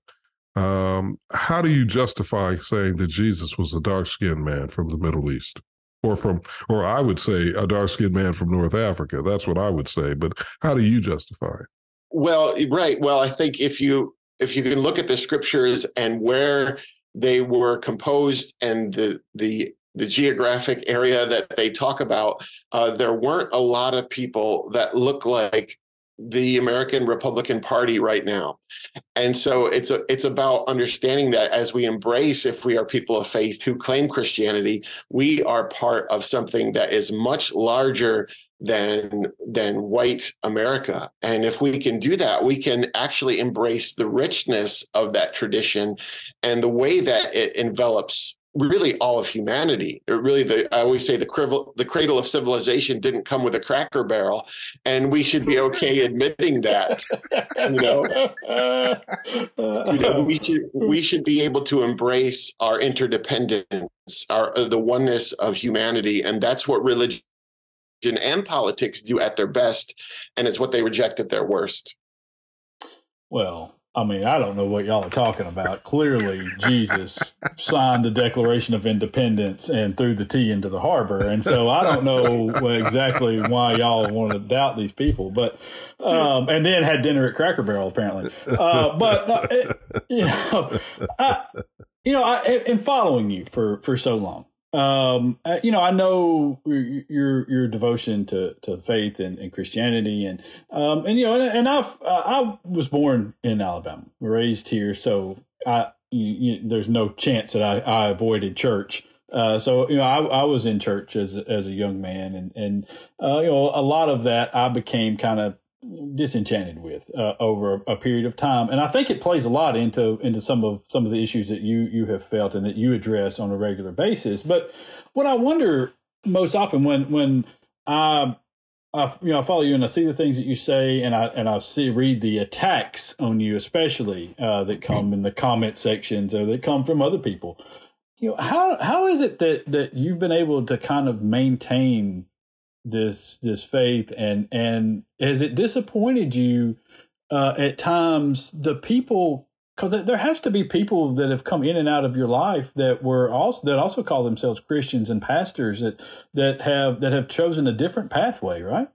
Um, how do you justify saying that Jesus was a dark skinned man from the Middle East? Or from or I would say a dark skinned man from North Africa. That's what I would say. But how do you justify it? Well, right. Well, I think if you if you can look at the scriptures and where they were composed and the the the geographic area that they talk about, uh, there weren't a lot of people that look like the American Republican Party right now. And so it's a, it's about understanding that as we embrace if we are people of faith who claim Christianity, we are part of something that is much larger than than white America. And if we can do that, we can actually embrace the richness of that tradition and the way that it envelops really all of humanity. It really, the, I always say the, crivel, the cradle of civilization didn't come with a cracker barrel, and we should be okay admitting that. You know, you know, we should we should be able to embrace our interdependence, our uh, the oneness of humanity, and that's what religion and politics do at their best, and it's what they reject at their worst. Well, I mean, I don't know what y'all are talking about. Clearly, Jesus signed the Declaration of Independence and threw the tea into the harbor. And so I don't know exactly why y'all want to doubt these people, but, um, and then had dinner at Cracker Barrel, apparently. Uh, but, uh, it, you know, I, you know, I, in following you for, for so long, um, you know, I know your your devotion to, to faith and, and Christianity, and um, and you know, and, and I've uh, I was born in Alabama, raised here, so I you, you, there's no chance that I, I avoided church. Uh, so you know, I, I was in church as as a young man, and and uh, you know, a lot of that I became kind of disenchanted with uh, over a period of time, and I think it plays a lot into into some of some of the issues that you you have felt and that you address on a regular basis. But what I wonder most often when when I, I you know I follow you and I see the things that you say and I and I see read the attacks on you, especially uh, that come in the comment sections or that come from other people. you know how how is it that that you've been able to kind of maintain this this faith and and has it disappointed you uh, at times the people because there has to be people that have come in and out of your life that were also that also call themselves Christians and pastors that that have that have chosen a different pathway, right?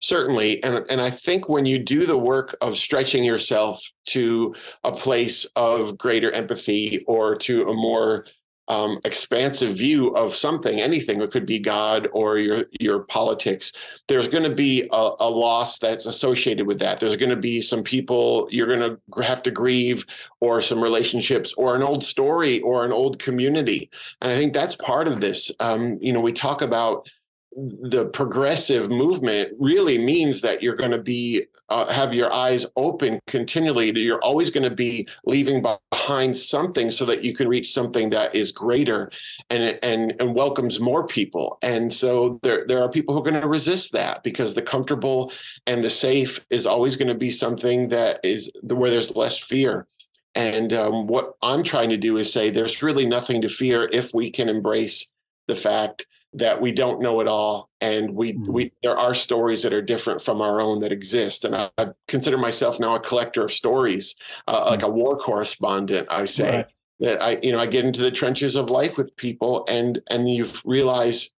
Certainly, and and I think when you do the work of stretching yourself to a place of greater empathy or to a more um, expansive view of something, anything. It could be God or your your politics. There's going to be a, a, loss that's associated with that. There's going to be some people you're going to have to grieve, or some relationships, or an old story, or an old community. And I think that's part of this. Um, you know, we talk about the progressive movement really means that you're going to be uh, have your eyes open continually that you're always going to be leaving behind something so that you can reach something that is greater and and and welcomes more people. And so there there are people who are going to resist that because the comfortable and the safe is always going to be something that is where there's less fear. And um, what i'm trying to do is say there's really nothing to fear if we can embrace the fact that we don't know it all and we mm-hmm. we there are stories that are different from our own that exist and i, I consider myself now a collector of stories uh, mm-hmm. like a war correspondent i say right. that i you know i get into the trenches of life with people and and you realize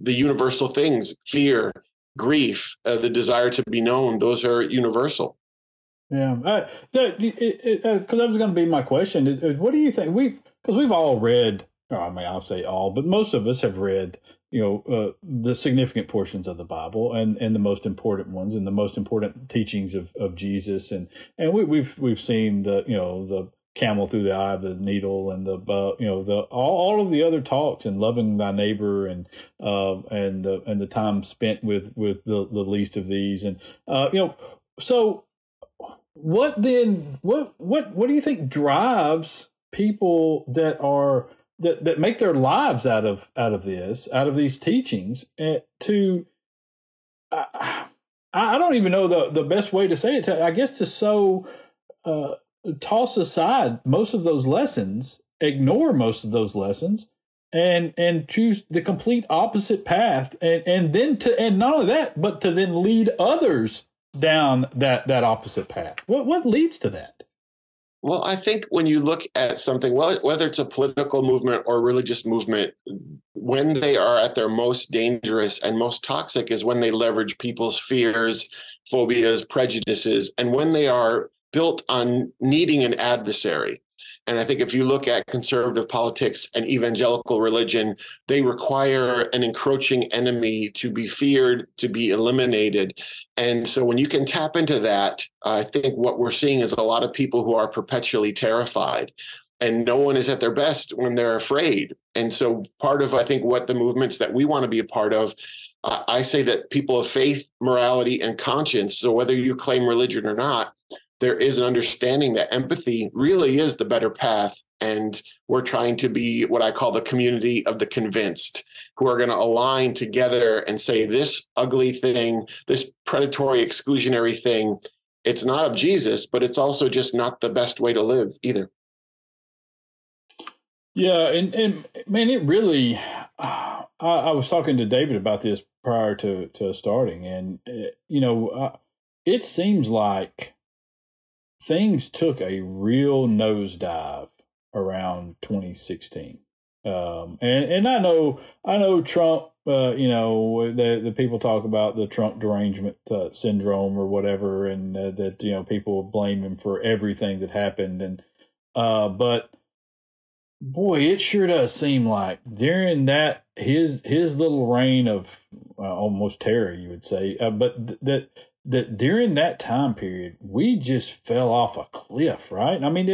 the universal things fear grief uh, the desire to be known those are universal yeah that because that was going to be my question what do you think we because we've all read I mean, I'll say all, but most of us have read, you know, uh, the significant portions of the Bible and, and the most important ones and the most important teachings of, of Jesus. And, and we, we've, we've seen the, you know, the camel through the eye of the needle and the, uh, you know, the, all, all of the other talks and loving thy neighbor and, uh, and, uh, and the time spent with, with the, the least of these. And, uh, you know, so what then, what, what, what do you think drives people that are, that that make their lives out of out of this, out of these teachings, uh, to I, I don't even know the the best way to say it. To, I guess to so uh, toss aside most of those lessons, ignore most of those lessons, and and choose the complete opposite path, and and then to and not only that, but to then lead others down that that opposite path. What what leads to that? Well, I think when you look at something, whether it's a political movement or religious movement, when they are at their most dangerous and most toxic is when they leverage people's fears, phobias, prejudices, and when they are built on needing an adversary. And I think if you look at conservative politics and evangelical religion, they require an encroaching enemy to be feared, to be eliminated. And so when you can tap into that, I think what we're seeing is a lot of people who are perpetually terrified. And no one is at their best when they're afraid. And so, part of, I think, what the movements that we want to be a part of, I say that people of faith, morality, and conscience, so whether you claim religion or not, there is an understanding that empathy really is the better path. And we're trying to be what I call the community of the convinced, who are going to align together and say, this ugly thing, this predatory, exclusionary thing, it's not of Jesus, but it's also just not the best way to live either. Yeah, and and man, it really. Uh, I, I, was talking to David about this prior to to starting, and uh, you know, uh, it seems like things took a real nosedive around 2016. Um, and and I know I know Trump. Uh, you know the the people talk about the Trump derangement uh, syndrome or whatever, and uh, that you know people blame him for everything that happened. And uh, but boy, it sure does seem like during that his his little reign of uh, almost terror, you would say, uh, but th- that that during that time period we just fell off a cliff right? I mean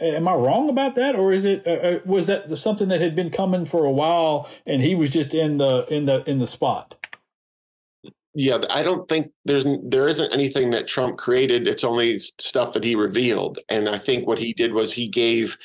am i wrong about that? Or is it uh, uh, was that something that had been coming for a while and he was just in the in the in the spot? Yeah i don't think there's there isn't anything that trump created. It's only stuff that he revealed. And i think what he did was he gave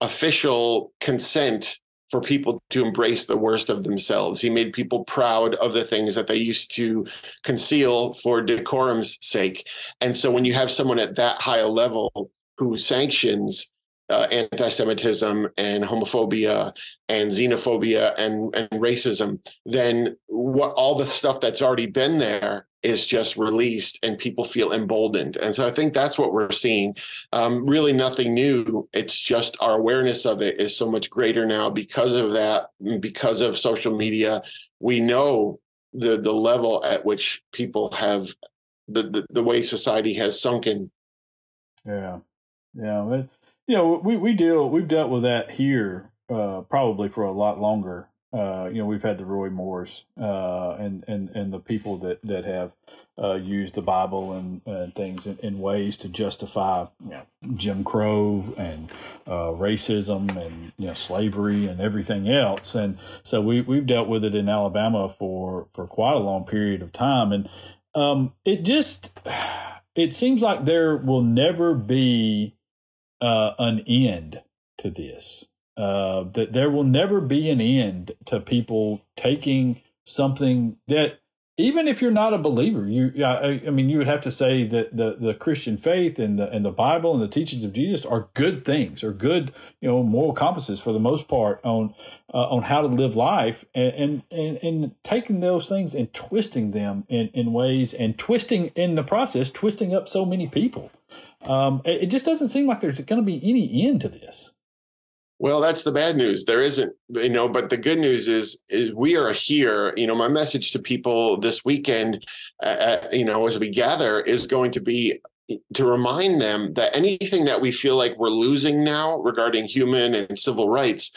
official consent for people to embrace the worst of themselves. He made people proud of the things that they used to conceal for decorum's sake. And so when you have someone at that high a level who sanctions uh, anti-Semitism and homophobia and xenophobia and, and racism, then what all the stuff that's already been there is just released and people feel emboldened. And so I think that's what we're seeing. Um, really nothing new. It's just our awareness of it is so much greater now because of that, because of social media. We know the the level at which people have the, the, the way society has sunken. Yeah. Yeah. You know, we, we deal, we've dealt with that here uh, probably for a lot longer uh, you know, we've had the Roy Moores uh, and and and the people that that have uh, used the Bible and, and things in, in, ways to justify you know, Jim Crow and uh, racism and you know slavery and everything else. And so we we've dealt with it in Alabama for for quite a long period of time, and um, it just it seems like there will never be uh, an end to this uh, that there will never be an end to people taking something that even if you're not a believer, you I, I, mean you would have to say that the, the Christian faith and the and the Bible and the teachings of Jesus are good things, are good you know moral compasses for the most part on uh, on how to live life and, and and and taking those things and twisting them in in ways and twisting in the process, twisting up so many people. Um, it, it just doesn't seem like there's going to be any end to this. Well, that's the bad news. There isn't, you know, but the good news is, is we are here. You know, my message to people this weekend, uh, uh, you know, as we gather, is going to be to remind them that anything that we feel like we're losing now regarding human and civil rights,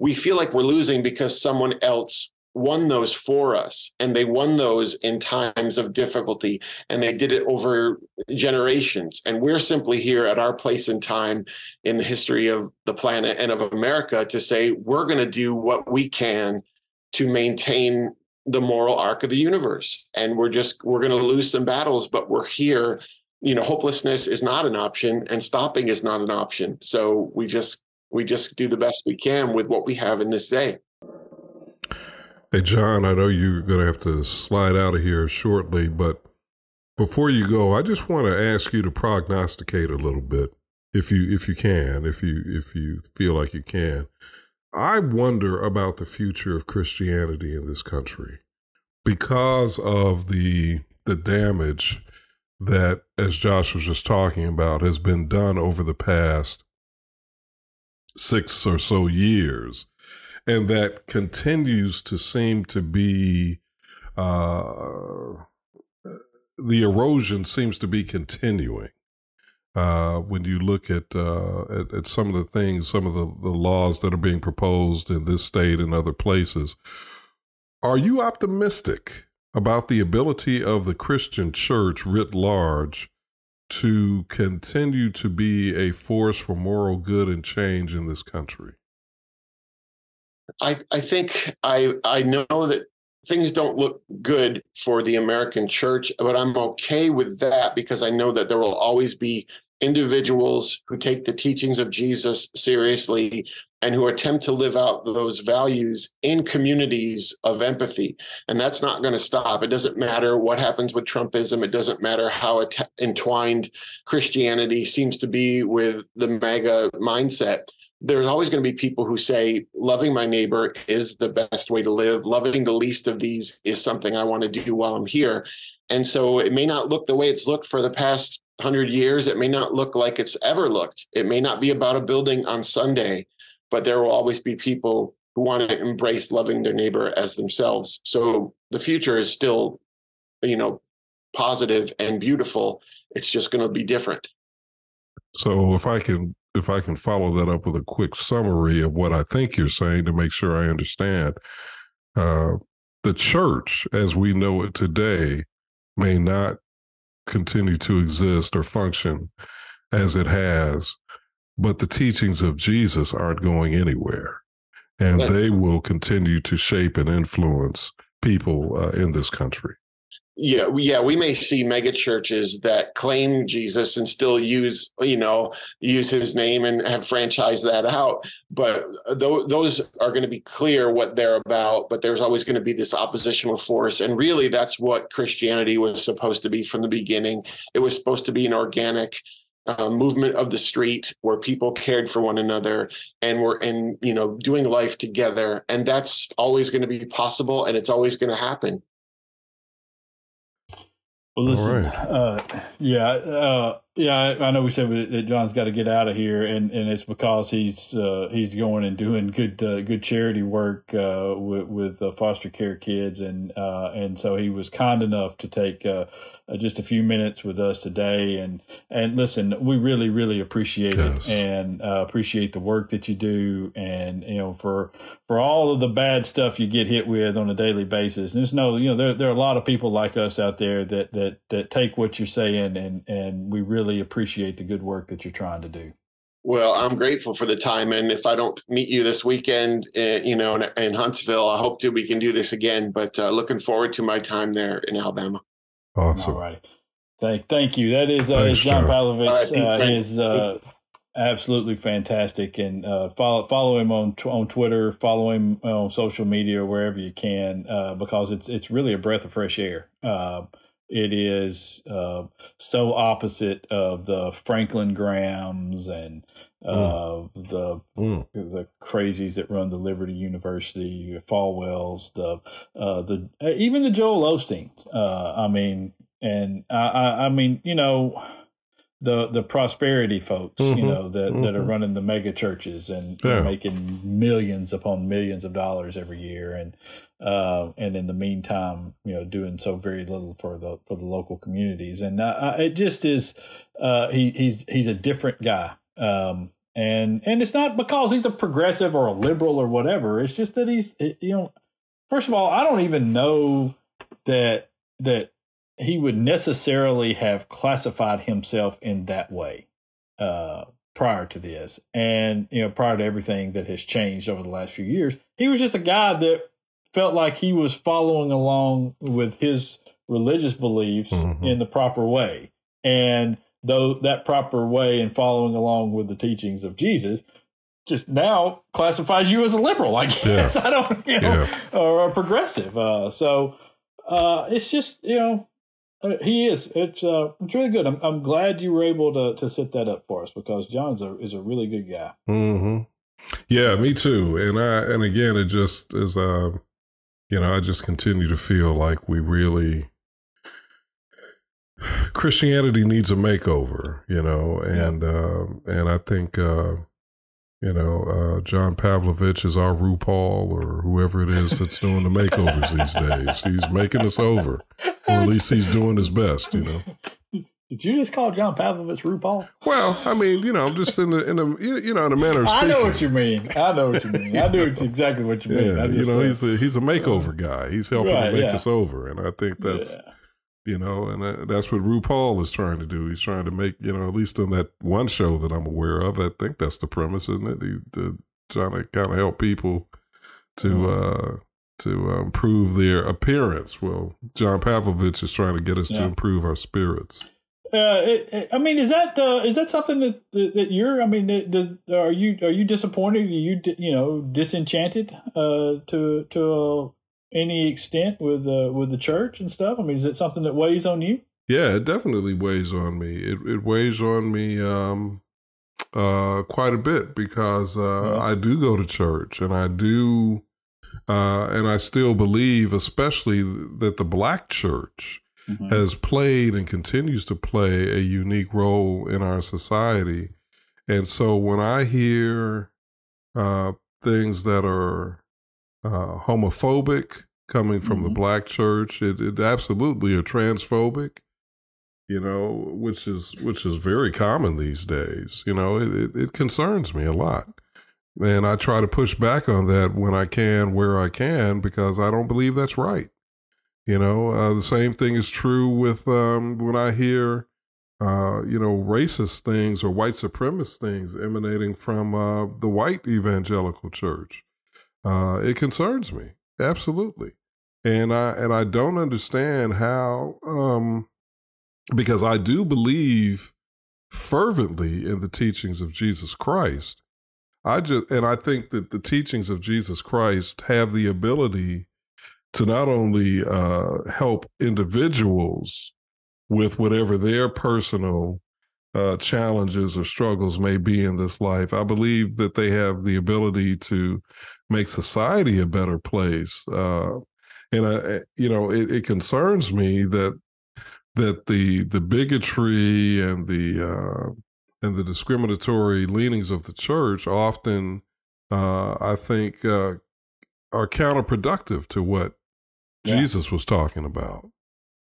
we feel like we're losing because someone else won those for us and they won those in times of difficulty and they did it over generations. And we're simply here at our place in time in the history of the planet and of america to say we're going to do what we can to maintain the moral arc of the universe. And we're just we're going to lose some battles but we're here. You know hopelessness is not an option and stopping is not an option. So we just we just do the best we can with what we have in this day Hey, John, I know you're going to have to slide out of here shortly, but before you go, I just want to ask you to prognosticate a little bit, if you if you can, if you if you feel like you can. I wonder about the future of Christianity in this country because of the the damage that, as Josh was just talking about, has been done over the past six or so years and that continues to seem to be uh, the erosion seems to be continuing. Uh, when you look at, uh, at, at some of the things, some of the, the laws that are being proposed in this state and other places, are you optimistic about the ability of the Christian church writ large to continue to be a force for moral good and change in this country? I, I think I I know that things don't look good for the American church, but I'm okay with that because I know that there will always be individuals who take the teachings of Jesus seriously and who attempt to live out those values in communities of empathy. And that's not going to stop. It doesn't matter what happens with Trumpism. It doesn't matter how entwined Christianity seems to be with the MAGA mindset there's always going to be people who say loving my neighbor is the best way to live. Loving the least of these is something i want to do while i'm here. And so it may not look the way it's looked for the past 100 years. It may not look like it's ever looked. It may not be about a building on sunday but there will always be people who want to embrace loving their neighbor as themselves. So the future is still you know positive and beautiful. It's just going to be different. So if i can if I can follow that up with a quick summary of what I think you're saying to make sure I understand. Uh, the church, as we know it today, may not continue to exist or function as it has, but the teachings of Jesus aren't going anywhere. And they will continue to shape and influence people uh, in this country yeah yeah we may see mega churches that claim jesus and still use you know use his name and have franchised that out but th- those are going to be clear what they're about but there's always going to be this oppositional force and really that's what christianity was supposed to be from the beginning. It was supposed to be an organic uh, movement of the street where people cared for one another and were in you know doing life together and that's always going to be possible and it's always going to happen well listen right. uh, yeah uh, yeah, I, I, know we said that John's got to get out of here, and, and it's because he's uh, he's going and doing good uh, good charity work uh, with, with uh, foster care kids, and uh, and so he was kind enough to take uh, just a few minutes with us today, and and listen, we really really appreciate yes. it, and appreciate the work that you do, and you know for for all of the bad stuff you get hit with on a daily basis. And there's no you know there there are a lot of people like us out there that that that take what you're saying, and and we really really appreciate the good work that you're trying to do. Well, I'm grateful for the time, and if I don't meet you this weekend, uh, you know, in, in, Huntsville, I hope that we can do this again. But uh, looking forward to my time there in Alabama. Awesome. All righty. Thank, thank you. That is, uh, Thanks, John Pavlovitz. Right, uh, is uh, absolutely fantastic, and uh, follow follow him on on Twitter, follow him on social media, wherever you can, uh, because it's it's really a breath of fresh air. It is uh, so opposite of the Franklin Grahams and uh, mm. the mm. the crazies that run the Liberty University, Falwells, the uh, the even the Joel Osteens. Uh, I mean, and I, I, I mean, you know the the prosperity folks, mm-hmm, you know, that, mm-hmm. that are mm-hmm. running the mega churches and yeah. making millions upon millions of dollars every year, and uh, and in the meantime, you know, doing so very little for the for the local communities, and uh, it just is. Uh, he he's he's a different guy, um, and and it's not because he's a progressive or a liberal or whatever. It's just that he's you know, first of all, I don't even know that that he would necessarily have classified himself in that way uh, prior to this, and you know, prior to everything that has changed over the last few years. He was just a guy that felt like he was following along with his religious beliefs mm-hmm. in the proper way, and though that proper way and following along with the teachings of Jesus just now classifies you as a liberal, I guess. Yeah. I don't, you know, yeah. or a progressive. Uh, so uh, it's just, you know, he is. It's uh, it's really good. I'm I'm glad you were able to to set that up for us because John's a is a really good guy. Mm-hmm. Yeah, me too. And I and again, it just is. Uh, you know, I just continue to feel like we really Christianity needs a makeover. You know, and yeah. uh, and I think uh, you know, uh, John Pavlovitz is our RuPaul or whoever it is that's doing the makeovers these days. He's making us over, or at least he's doing his best, you know. Did you just call John Pavlovitz RuPaul? Well, I mean, you know, I'm just in the in a you know in a manner of speaking. I know what you mean. I know what you mean. I know exactly what you mean. Yeah, you know, he's a he's a makeover guy. He's helping right, to make yeah. us over, and I think that's. Yeah you know, and that's what RuPaul is trying to do. He's trying to make, you know, at least in that one show that I'm aware of, I think that's the premise, isn't it? He's trying to kind of help people to mm-hmm. uh, to uh, improve their appearance. Well, John Pavlovitz is trying to get us yeah. to improve our spirits. Uh, it, it, I mean, is that uh, is that something that that you're? I mean, does, are you are you disappointed? Are you you know disenchanted uh, to to any extent with uh, with the church and stuff? I mean, is it something that weighs on you? Yeah, it definitely weighs on me. It it weighs on me um, uh, quite a bit because uh, yeah. I do go to church and I do, uh, and I still believe, especially that the black church mm-hmm. has played and continues to play a unique role in our society. And so when I hear uh, things that are uh, homophobic coming from mm-hmm. the black church. It, it absolutely are transphobic, you know, which is which is very common these days. You know, it, it, it concerns me a lot. And I try to push back on that when I can, where I can, because I don't believe that's right. You know, uh, the same thing is true with um, when I hear, uh, you know, racist things or white supremacist things emanating from uh, the white evangelical church uh, it concerns me absolutely, and I and I don't understand how um, because I do believe fervently in the teachings of Jesus Christ. I just and I think that the teachings of Jesus Christ have the ability to not only uh, help individuals with whatever their personal uh, challenges or struggles may be in this life. I believe that they have the ability to make society a better place. Uh, and I, you know, it, it, concerns me that that the the bigotry and the uh, and the discriminatory leanings of the church often, uh, I think, uh, are counterproductive to what yeah. Jesus was talking about.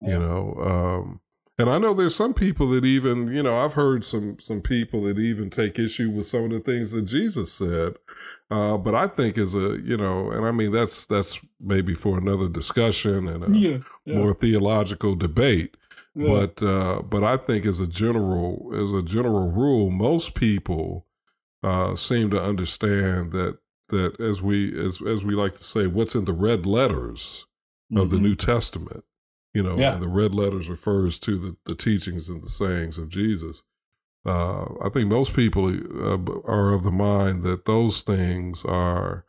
Yeah. You know, um, and I know there's some people that even, you know, I've heard some some people that even take issue with some of the things that Jesus said. Uh, but I think as a, you know, and I mean that's that's maybe for another discussion and a yeah, yeah. more theological debate. Yeah. But uh, but I think as a general as a general rule, most people uh, seem to understand that that as we as as we like to say, what's in the red letters mm-hmm. of the mm-hmm. New Testament you know, the red letters refers to the, the teachings and the sayings of Jesus. Uh, I think most people uh, are of the mind that those things are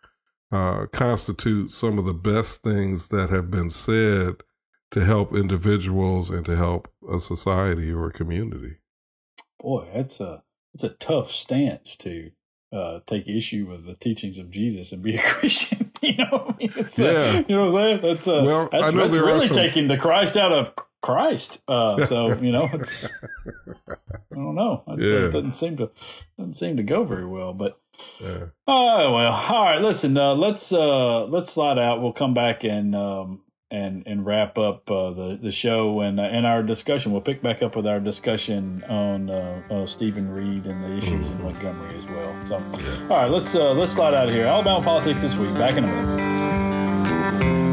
uh, constitute some of the best things that have been said to help individuals and to help a society or a community. Boy, that's a it's a tough stance to uh, take issue with the teachings of Jesus and be a Christian. you know, I mean, it's, uh, yeah. Uh, you know what I'm saying? That's, uh, well, that's, I know that's really some... taking the Christ out of Christ. Uh, so you know, it's I don't know. It, yeah. doesn't seem to doesn't seem to go very well. But yeah. oh well. All right. Listen. Uh, let's uh, let's slide out. We'll come back and um, and and wrap up uh, the the show and uh, and our discussion. We'll pick back up with our discussion on uh, uh Steven Reed and the issues in Montgomery as well. So, all right, let's uh, let's slide out of here. Alabama politics this week. Back in a minute.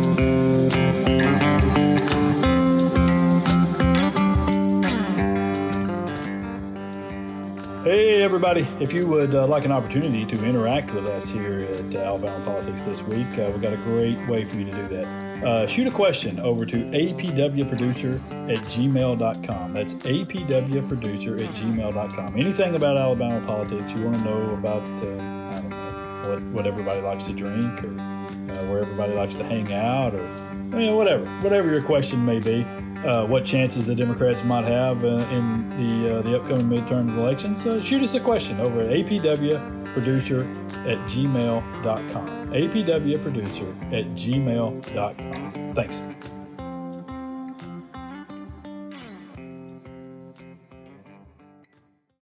Hey, everybody. If you would uh, like an opportunity to interact with us here at uh, Alabama Politics this week, uh, we've got a great way for you to do that. Uh, shoot a question over to apwproducer at gmail.com. That's apwproducer at gmail.com. Anything about Alabama politics you want to know about, uh, I don't know, what, what everybody likes to drink or where everybody likes to hang out or you know, whatever. Whatever your question may be uh, what chances the Democrats might have uh, in the uh, the upcoming midterm elections, uh, shoot us a question over at apwproducer at gmail.com. apwproducer at gmail.com. Thanks.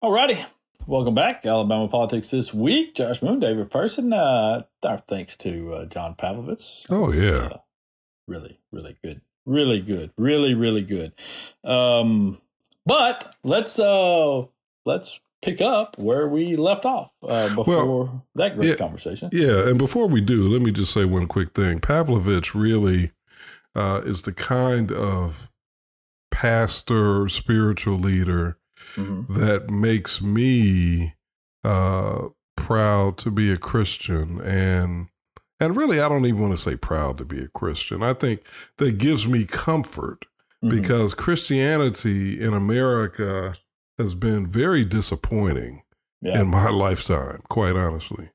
Alrighty. Welcome back. Alabama Politics this week. Josh Moon, David Person. Uh, our thanks to uh, John Pavlovitz. Oh, yeah. Uh, really, really good really good. Really really good. Um but let's uh let's pick up where we left off uh, before well, that great yeah, conversation. yeah and before we do let me just say one quick thing. Pavlovitz really uh is the kind of pastor spiritual leader mm-hmm. that makes me uh proud to be a christian. And and really, I don't even want to say proud to be a Christian. I think that gives me comfort mm-hmm. because Christianity in America has been very disappointing yeah. in my lifetime, quite honestly,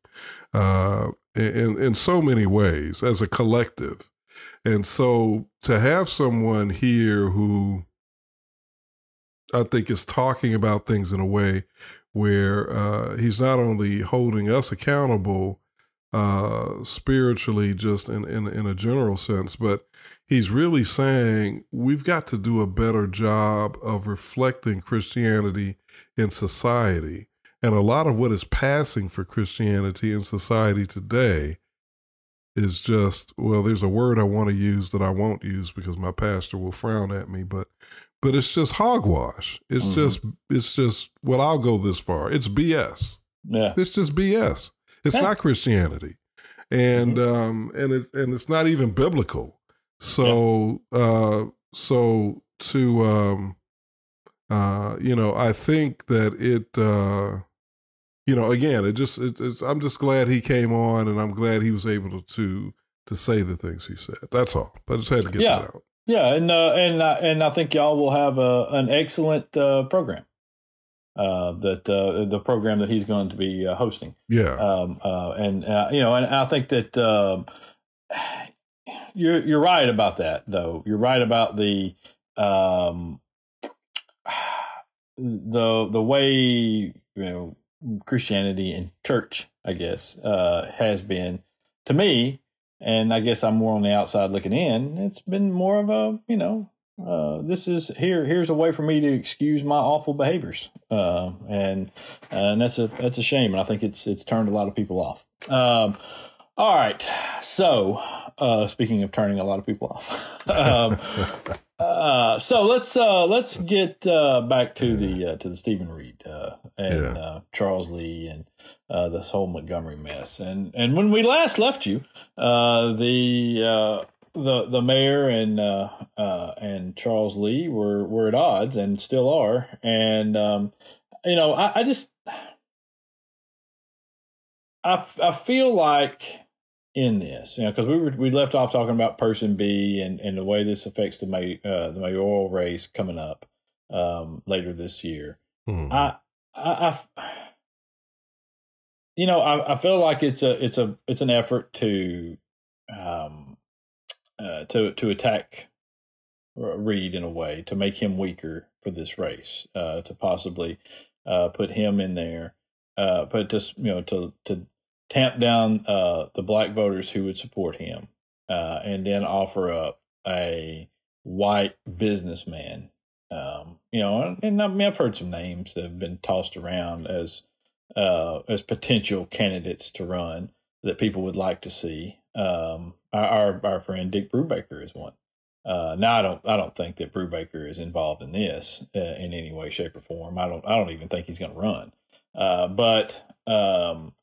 uh, in, in so many ways as a collective. And so to have someone here who I think is talking about things in a way where uh, he's not only holding us accountable, uh, spiritually, just in, in in a general sense, but he's really saying we've got to do a better job of reflecting Christianity in society. And a lot of what is passing for Christianity in society today is just well there's a word I want to use that I won't use because my pastor will frown at me but but it's just hogwash. It's mm-hmm. just it's just well I'll go this far. It's BS yeah. It's just BS it's not Christianity, and mm-hmm. um, and it's and it's not even biblical. So yeah. uh, so to um, uh, you know, I think that it. Uh, you know, again, it just it, it's. I'm just glad he came on, and I'm glad he was able to to, to say the things he said. That's all. I just had to get yeah. that out. Yeah, and uh, and uh, and I think y'all will have a, an excellent uh, program uh, that uh, the program that he's going to be uh, hosting. Yeah, um, uh, and uh, you know, and I think that um, you're you're right about that, though. You're right about the um, the the way you know Christianity and church, I guess, uh, has been to me, and I guess I'm more on the outside looking in. It's been more of a you know uh, this is here. Here's a way for me to excuse my awful behaviors, uh, and and that's a that's a shame. And I think it's it's turned a lot of people off. Um, all right, so uh, speaking of turning a lot of people off, um, uh, so let's uh, let's get uh, back to the uh, to the Steven Reed uh, and Yeah. uh, Charles Lee and uh, this whole Montgomery mess. And and when we last left you, uh, the uh, the the mayor and uh, uh, and Charles Lee were were at odds and still are. And um, you know, I, I just I, I feel like in this, you know, because we were we left off talking about person B and, and the way this affects the may uh, the mayoral race coming up um, later this year. Mhm. I, I, I, you know, I, I feel like it's a it's a it's an effort to um uh, to to attack Reed in a way to make him weaker for this race, uh, to possibly uh, put him in there, uh, but just you know to to tamp down uh, the black voters who would support him, uh, and then offer up a white businessman. Um, you know, and, and I mean, I've heard some names that have been tossed around as uh, as potential candidates to run that people would like to see. Um, our, our friend Dick Brewbaker is one. Uh, now I don't I don't think that Brewbaker is involved in this uh, in any way, shape, or form. I don't I don't even think he's going to run. Uh, but um,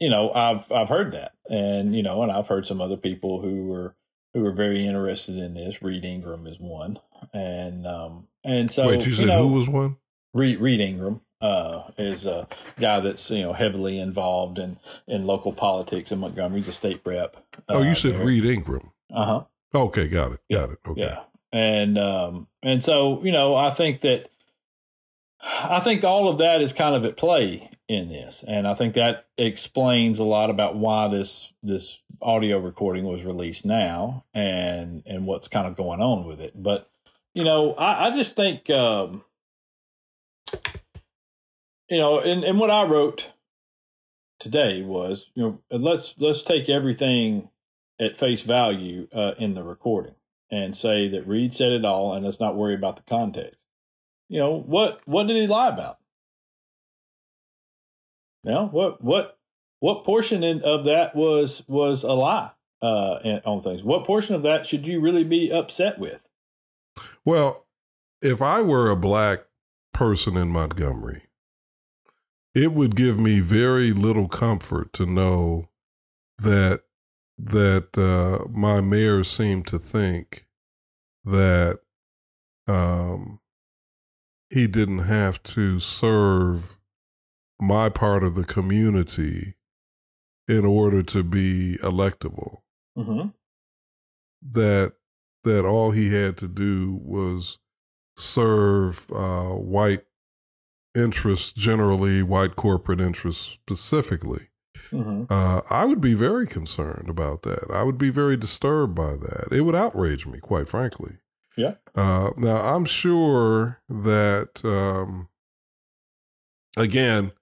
you know I've I've heard that, and you know, and I've heard some other people who were who were very interested in this. Reed Ingram is one, and um, and so Wait, you said know, who was one? Reed, Reed Ingram uh, is a guy that's you know heavily involved in in local politics in Montgomery. He's a state rep. oh, you said Reed Ingram. Uh huh. Okay, got it. Got it. Okay. Yeah, and um, and so you know, I think that I think all of that is kind of at play in this, and I think that explains a lot about why this this audio recording was released now, and and what's kind of going on with it. But you know, I, I just think um, you know, and, and what I wrote today was, you know, let's let's take everything at face value uh, in the recording and say that Reed said it all, and let's not worry about the context. You know what? What did he lie about? Know what? What? What portion in, of that was was a lie uh, on things? What portion of that should you really be upset with? Well, if I were a black person in Montgomery, it would give me very little comfort to know that that uh, my mayor seemed to think that um, he didn't have to serve my part of the community in order to be electable Mm-hmm. that that all he had to do was serve uh, white interests generally, white corporate interests specifically. Mm-hmm. Uh, I would be very concerned about that. I would be very disturbed by that. It would outrage me, quite frankly. Yeah. Uh, now I'm sure that um, again,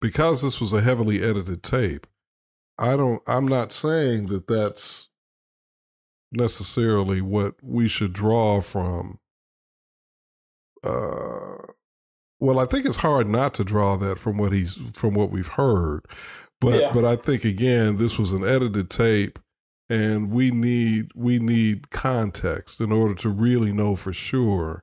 because this was a heavily edited tape, I don't. I'm not saying that that's necessarily what we should draw from. Uh, well, I think it's hard not to draw that from what he's from what we've heard, but Yeah. but I think again this was an edited tape, and we need we need context in order to really know for sure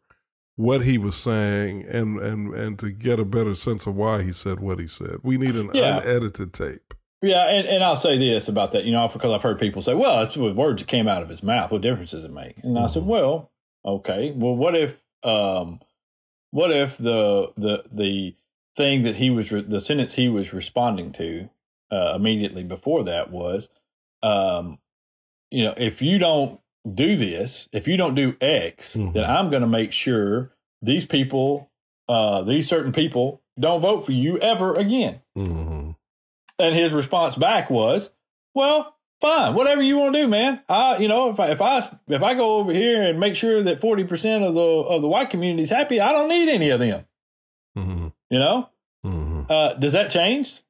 what he was saying and and and to get a better sense of why he said what he said. We need an Yeah. unedited tape. Yeah, and, and I'll say this about that, you know, because I've heard people say, well, it's with words that came out of his mouth. What difference does it make? And I said, Mhm. well, okay. Well, what if, um, what if the, the, the thing that he was, re- the sentence he was responding to, uh, immediately before that was, um, you know, if you don't do this, if you don't do X, Mhm. then I'm going to make sure these people, uh, these certain people don't vote for you ever again. Mm-hmm. And his response back was, "Well, fine, whatever you want to do, man. I, you know, if I if I if I go over here and make sure that forty percent of the of the white community is happy, I don't need any of them. You know, Mhm. uh, does that change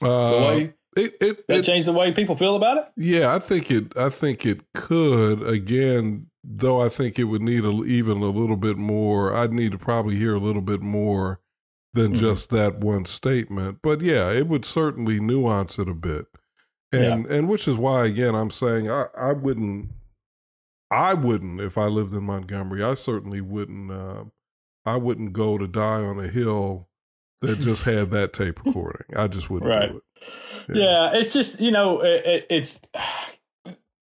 the Uh, way it, it, that it, change the way people feel about it? yeah, I think it. I think it could. Again, though, I think it would need a, even a little bit more. I'd need to probably hear a little bit more than Mhm. just that one statement. But yeah, it would certainly nuance it a bit, and and which is why again I'm saying I I wouldn't. I wouldn't if I lived in Montgomery. I certainly wouldn't. Uh, I wouldn't go to die on a hill that just had that tape recording. I just wouldn't Right. do it. Yeah. it's just you know it, it, it's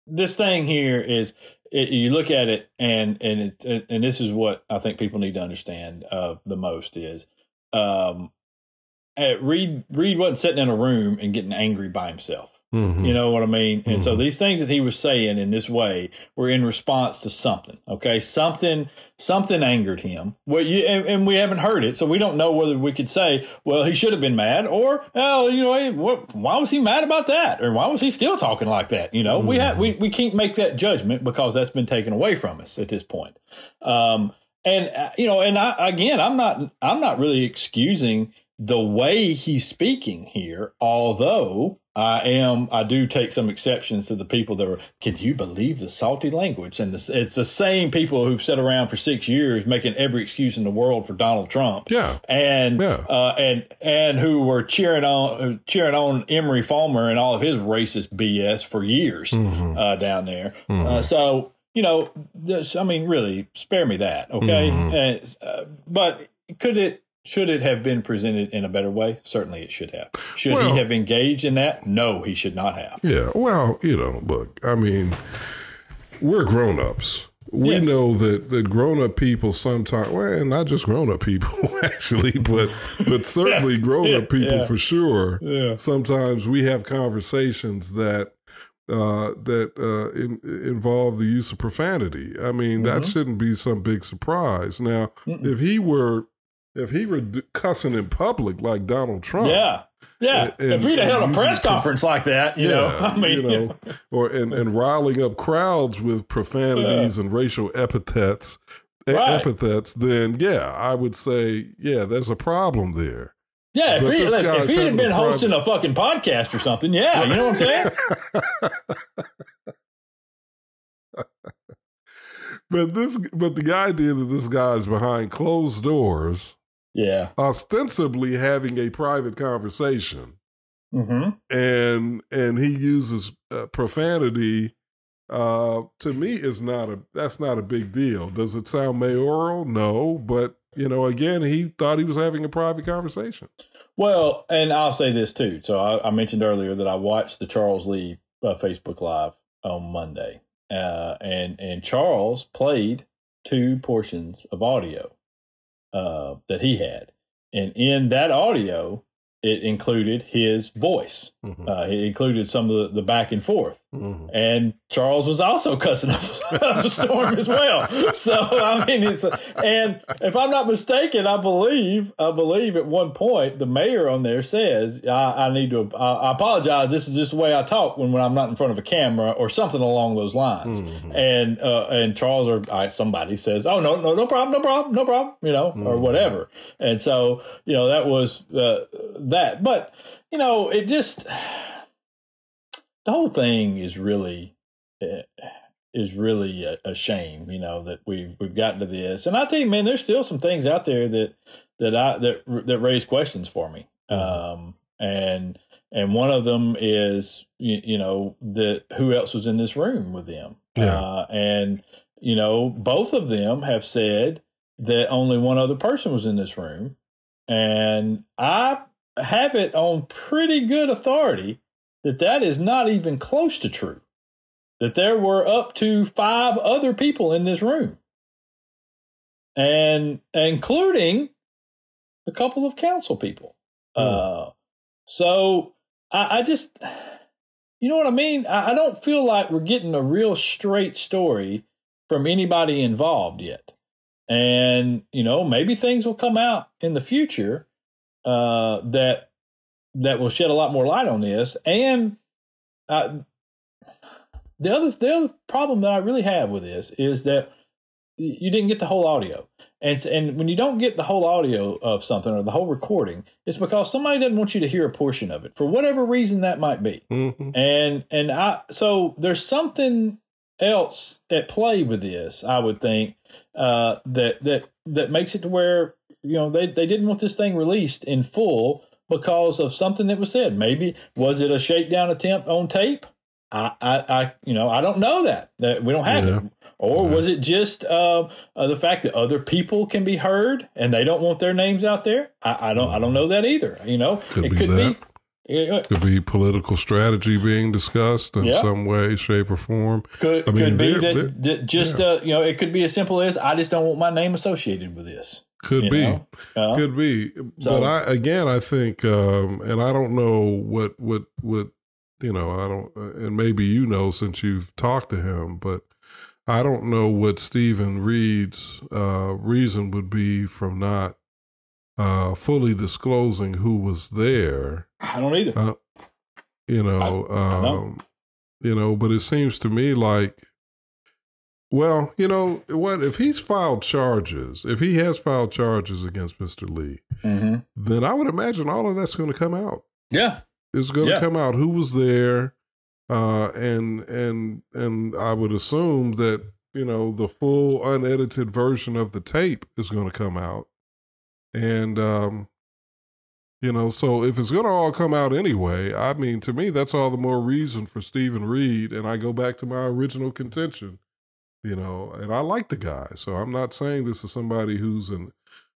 this thing here is it, you look at it and and it, and this is what I think people need to understand uh, the most is um, uh, Reed Reed wasn't sitting in a room and getting angry by himself. Mhm. You know what I mean? And so Mhm. these things that he was saying in this way were in response to something. Okay, something something angered him. Well, you and, and we haven't heard it, so we don't know whether we could say, well, he should have been mad, or oh, you know, what, why was he mad about that, or why was he still talking like that? You know, we have we we can't make that judgment because that's been taken away from us at this point. Um, and uh, you know, and I again, I'm not I'm not really excusing the way he's speaking here, although I am I do take some exceptions to the people that are. Can you believe the salty language? And this, it's the same people who've sat around for six years making every excuse in the world for Donald Trump. Yeah. And Yeah. uh, and and who were cheering on cheering on Emory Folmar and all of his racist BS for years Mhm. uh, down there. Mhm. Uh, so you know, this, I mean, really, spare me that, okay? Mhm. Uh, but could it? Should it have been presented in a better way? Certainly, it should have. Should Well- he have engaged in that? No, he should not have. Yeah. Well, you know, look, I mean, we're grown ups. We Yes. know that, that grown up people sometimes, well, not just grown up people actually, but but certainly grown up people Yeah. for sure. Yeah. Sometimes we have conversations that uh, that uh, in, involve the use of profanity. I mean, that Mhm. shouldn't be some big surprise. Now, Mm-mm. if he were if he were cussing in public like Donald Trump, Yeah. Yeah. And- if he'd held a press conference like that, you know, I mean, you know, or and, and riling up crowds with profanities and racial epithets, Right. epithets, then yeah, I would say yeah, there's a problem there. yeah, if, he, this if he'd have been a hosting a fucking podcast or something, yeah, you know what I'm saying? But this, but the idea that this guy's behind closed doors, Yeah. ostensibly having a private conversation, Mm-hmm. and and he uses uh, profanity uh to me is not a that's not a big deal does it sound mayoral no but you know again he thought he was having a private conversation Well, and I'll say this too. So I, I mentioned earlier that I watched the Charles Lee uh, Facebook Live on Monday, uh, and and Charles played two portions of audio uh, that he had, and in that audio, it included his voice. Mhm. Uh, it included some of the, the back and forth. Mhm. and Charles was also cussing up, a storm as well. So I mean, it's and if I'm not mistaken, I believe I believe at one point the mayor on there says I, I need to I, I apologize. This is just the way I talk when when I'm not in front of a camera or something along those lines. Mhm. And uh, and Charles or I, somebody says, oh no no no problem no problem no problem you know or Mhm. whatever. And so you know that was uh, that, but you know it just the whole thing is really uh, is really a, a shame, you know, that we've we've gotten to this. And I tell you, man, there's still some things out there that that I that that raise questions for me. Um, and and one of them is you, you know that who else was in this room with them? Yeah. Uh, and you know, both of them have said that only one other person was in this room, and I have it on pretty good authority that that is not even close to true. That there were up to five other people in this room, and including a couple of council people. Hmm. Uh, so I, I just, you know what I mean? I, I don't feel like we're getting a real straight story from anybody involved yet. And, you know, maybe things will come out in the future uh, that that will shed a lot more light on this. And uh, the other the other problem that I really have with this is that you didn't get the whole audio. And and when you don't get the whole audio of something or the whole recording, it's because somebody doesn't want you to hear a portion of it for whatever reason that might be. Mm-hmm. And and I so there's something else at play with this, I would think, uh, that that that makes it to where you know they they didn't want this thing released in full because of something that was said. Maybe was it a shakedown attempt on tape? I, I, I, you know, I don't know that. That we don't have Yeah. it. Or was it just uh, uh, the fact that other people can be heard and they don't want their names out there? I, I don't. I don't know that either. You know, Could it be could that. be. it Could be political strategy being discussed in Yeah. some way, shape, or form. Could I mean, could be they're- that, they're- that just uh, you know it could be as simple as I just don't want my name associated with this. Could you be. Uh, Could be, So- but I again, I think, um, and I don't know what what what you know. I don't, uh, and maybe you know since you've talked to him, but I don't know what Steven Reed's uh, reason would be from not uh, fully disclosing who was there. I don't either. Uh, You know, I- I know. um, you know, but it seems to me like. Well, you know what? If he's filed charges, if he has filed charges against Mr. Lee, hmm then I would imagine all of that's going to come out. Yeah, It's going to Yeah. come out who was there, uh, and and and I would assume that you know the full unedited version of the tape is going to come out, and um, you know, so if it's going to all come out anyway, I mean, to me, that's all the more reason for Steven Reed. And I go back to my original contention, you know, and I like the guy, so I'm not saying this is somebody who's an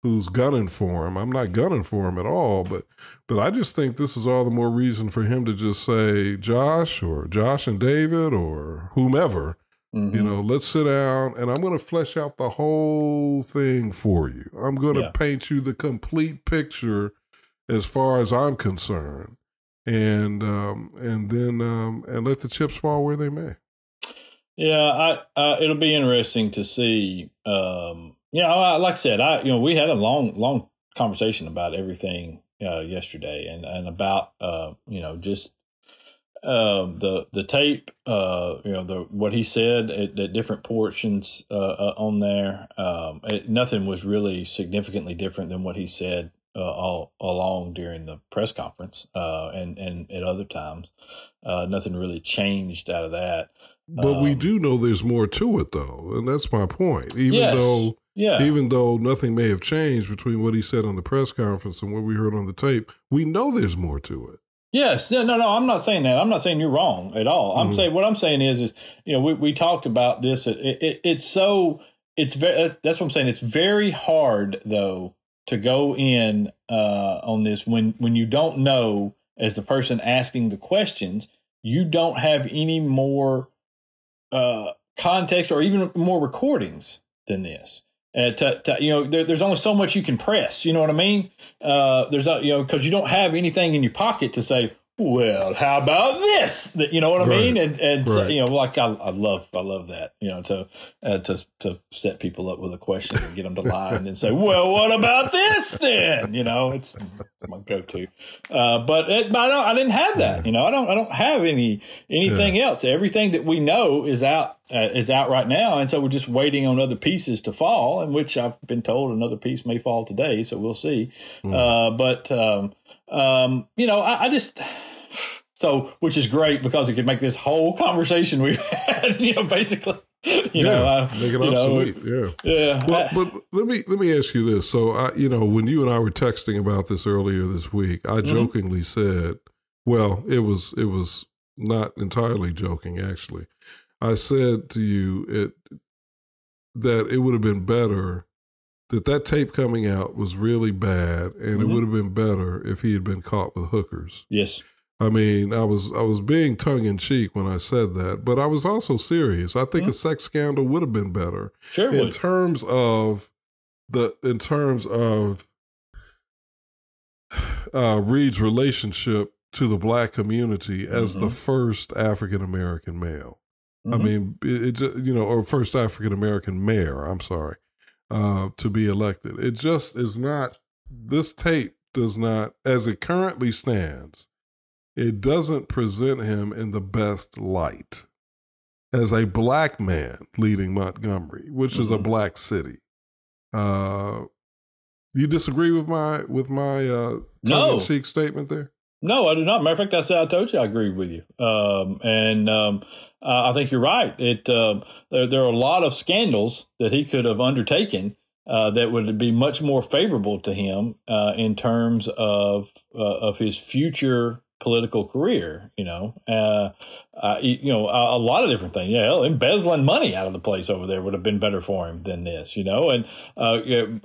who's gunning for him. I'm not gunning for him at all, but but I just think this is all the more reason for him to just say Josh or Josh and David or whomever, Mhm. you know, let's sit down and I'm going to flesh out the whole thing for you. I'm going to Yeah. paint you the complete picture as far as I'm concerned. And um and then um and let the chips fall where they may. Yeah, I uh, it'll be interesting to see. Um, yeah, I, like I said, I you know we had a long long conversation about everything uh, yesterday, and and about uh, you know just um, the the tape, uh, you know the what he said at, at different portions uh, uh, on there. Um, it, nothing was really significantly different than what he said uh, all along during the press conference uh, and and at other times. Nothing really changed out of that. But we Um, do know there's more to it though, and that's my point. Even Yes. though Yeah. even though nothing may have changed between what he said on the press conference and what we heard on the tape, we know there's more to it. Yes, no, no, no. I'm not saying that. I'm not saying you're wrong at all. I'm Mhm. saying what I'm saying is, is you know, we, we talked about this. It, it, it's so it's very. That's what I'm saying. It's very hard though to go in uh, on this when when you don't know as the person asking the questions, you don't have any more uh, context or even more recordings than this. Uh, to, to, you know, there, there's only so much you can press. You know what I mean? Uh, there's a, you know because you don't have anything in your pocket to say. Well, how about this? You know what I Right. mean? And and so, Right. you know, like I, I love I love that. You know, to uh, to to set people up with a question and get them to lie and then say, "Well, what about this then?" You know, it's, it's my go-to. Uh, but it, but I, don't, I didn't have that. You know, I don't I don't have any anything else. Everything that we know is out uh, is out right now, and so we're just waiting on other pieces to fall. In which I've been told another piece may fall today, so we'll see. Uh, but um, um, you know, I, I just. So, which is great because it could make this whole conversation we've had, you know, basically, you yeah, know, uh, make it you know, obsolete. yeah. yeah, Well, but let me let me ask you this. So, I, you know, when you and I were texting about this earlier this week, I Mm-hmm. jokingly said, "Well, it was it was not entirely joking, actually." I said to you it that it would have been better that that tape coming out was really bad, and it Mhm. would have been better if he had been caught with hookers. yes, I mean, I was I was being tongue in cheek when I said that, but I was also serious. I think a sex scandal would have been better sure in would. terms of the in terms of uh, Reed's relationship to the black community as the Mhm. first African American male. I Mhm. mean, it, it you know, or first African American mayor. I'm sorry, uh, to be elected. It just is not. This tape does not, as it currently stands, it doesn't present him in the best light. as a black man leading Montgomery, which mm-hmm. is a mm-hmm. black city. Uh, you disagree with my with my uh, no. cheek statement there? No, I do not. Matter of fact, I said I told you I agree with you, um, and um, I think you're right. It uh, there, there, are a lot of scandals that he could have undertaken uh, that would be much more favorable to him uh, in terms of uh, of his future political career. You know, uh, uh, you know, a, a, lot of different things. Yeah, embezzling money out of the place over there would have been better for him than this. You know, and uh,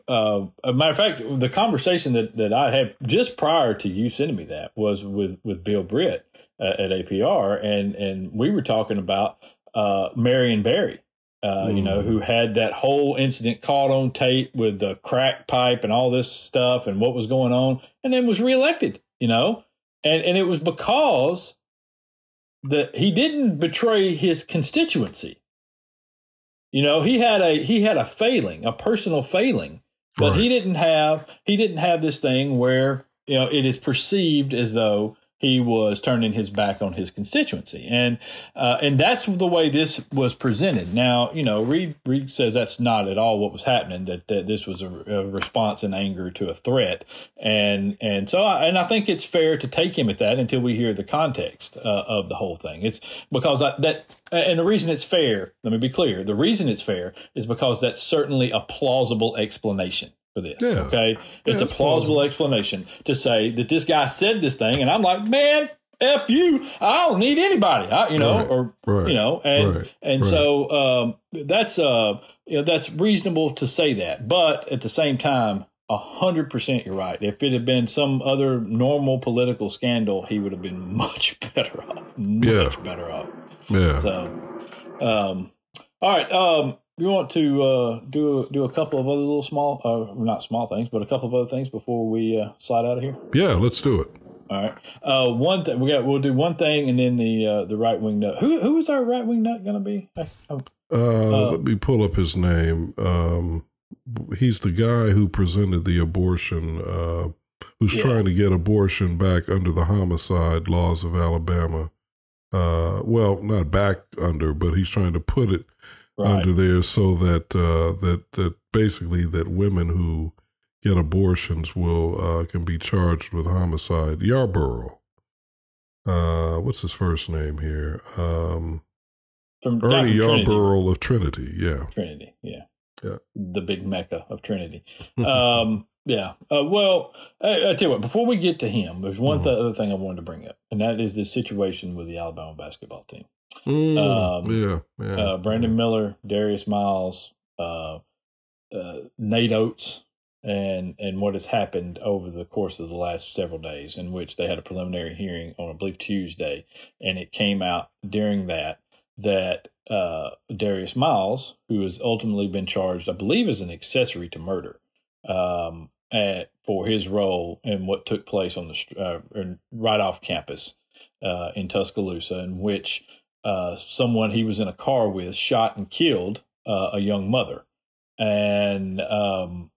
uh, a matter of fact, the conversation that that I had just prior to you sending me that was with with Bill Britt at, at APR, and and we were talking about uh, Marion Barry. Uh, mm. You know, who had that whole incident caught on tape with the crack pipe and all this stuff and what was going on, and then was reelected. You know, and and it was because that he didn't betray his constituency. You know, he had a he had a failing, a personal failing, but right. he didn't have he didn't have this thing where you know it is perceived as though he was turning his back on his constituency, and uh, and that's the way this was presented. Now, you know, Reed Reed says that's not at all what was happening. That, that this was a, a response in anger to a threat, and and so I, and I think it's fair to take him at that until we hear the context uh, of the whole thing. It's because I, that and the reason it's fair. Let me be clear. The reason it's fair is because that's certainly a plausible explanation for this. Yeah. Okay. It's yeah, a plausible, plausible explanation to say that this guy said this thing, and I'm like, man, F you. I don't need anybody. I, you know, right, or right, you know, and right, and so um, that's uh you know that's reasonable to say that, but at the same time, a hundred percent you're right. If it had been some other normal political scandal, he would have been much better off. Much yeah. better off. Yeah. So, um, all right. Um, you want to uh, do do a couple of other little small, uh, not small things, but a couple of other things before we uh, slide out of here? Yeah, let's do it. All right. Uh, one thing we got. We'll do one thing, and then the uh, the right wing nut. Who who is our right wing nut going to be? Uh, uh, let me pull up his name. Um, he's the guy who presented the abortion. Uh, who's yeah. trying to get abortion back under the homicide laws of Alabama. Uh, well, not back under, but he's trying to put it right. under there so that uh, that that basically that women who get abortions will uh, can be charged with homicide. Yarbrough. Uh, what's his first name here? Um, From Ernie Yarbrough of Trinity. Yeah. Trinity. Yeah. Yeah. The big mecca of Trinity. um, yeah. Uh, well, I, I, tell you what. Before we get to him, there's one mm-hmm. th- other thing I wanted to bring up, and that is this situation with the Alabama basketball team. Mm, um, yeah, yeah. Uh, Brandon Miller, Darius Miles, uh, uh, Nate Oats, and and what has happened over the course of the last several days, in which they had a preliminary hearing on, I believe, Tuesday, and it came out during that that uh, Darius Miles, who has ultimately been charged, I believe, as an accessory to murder, um, at, for his role in what took place on the uh, right off campus uh, in Tuscaloosa, in which uh, someone he was in a car with shot and killed uh, a young mother. And um,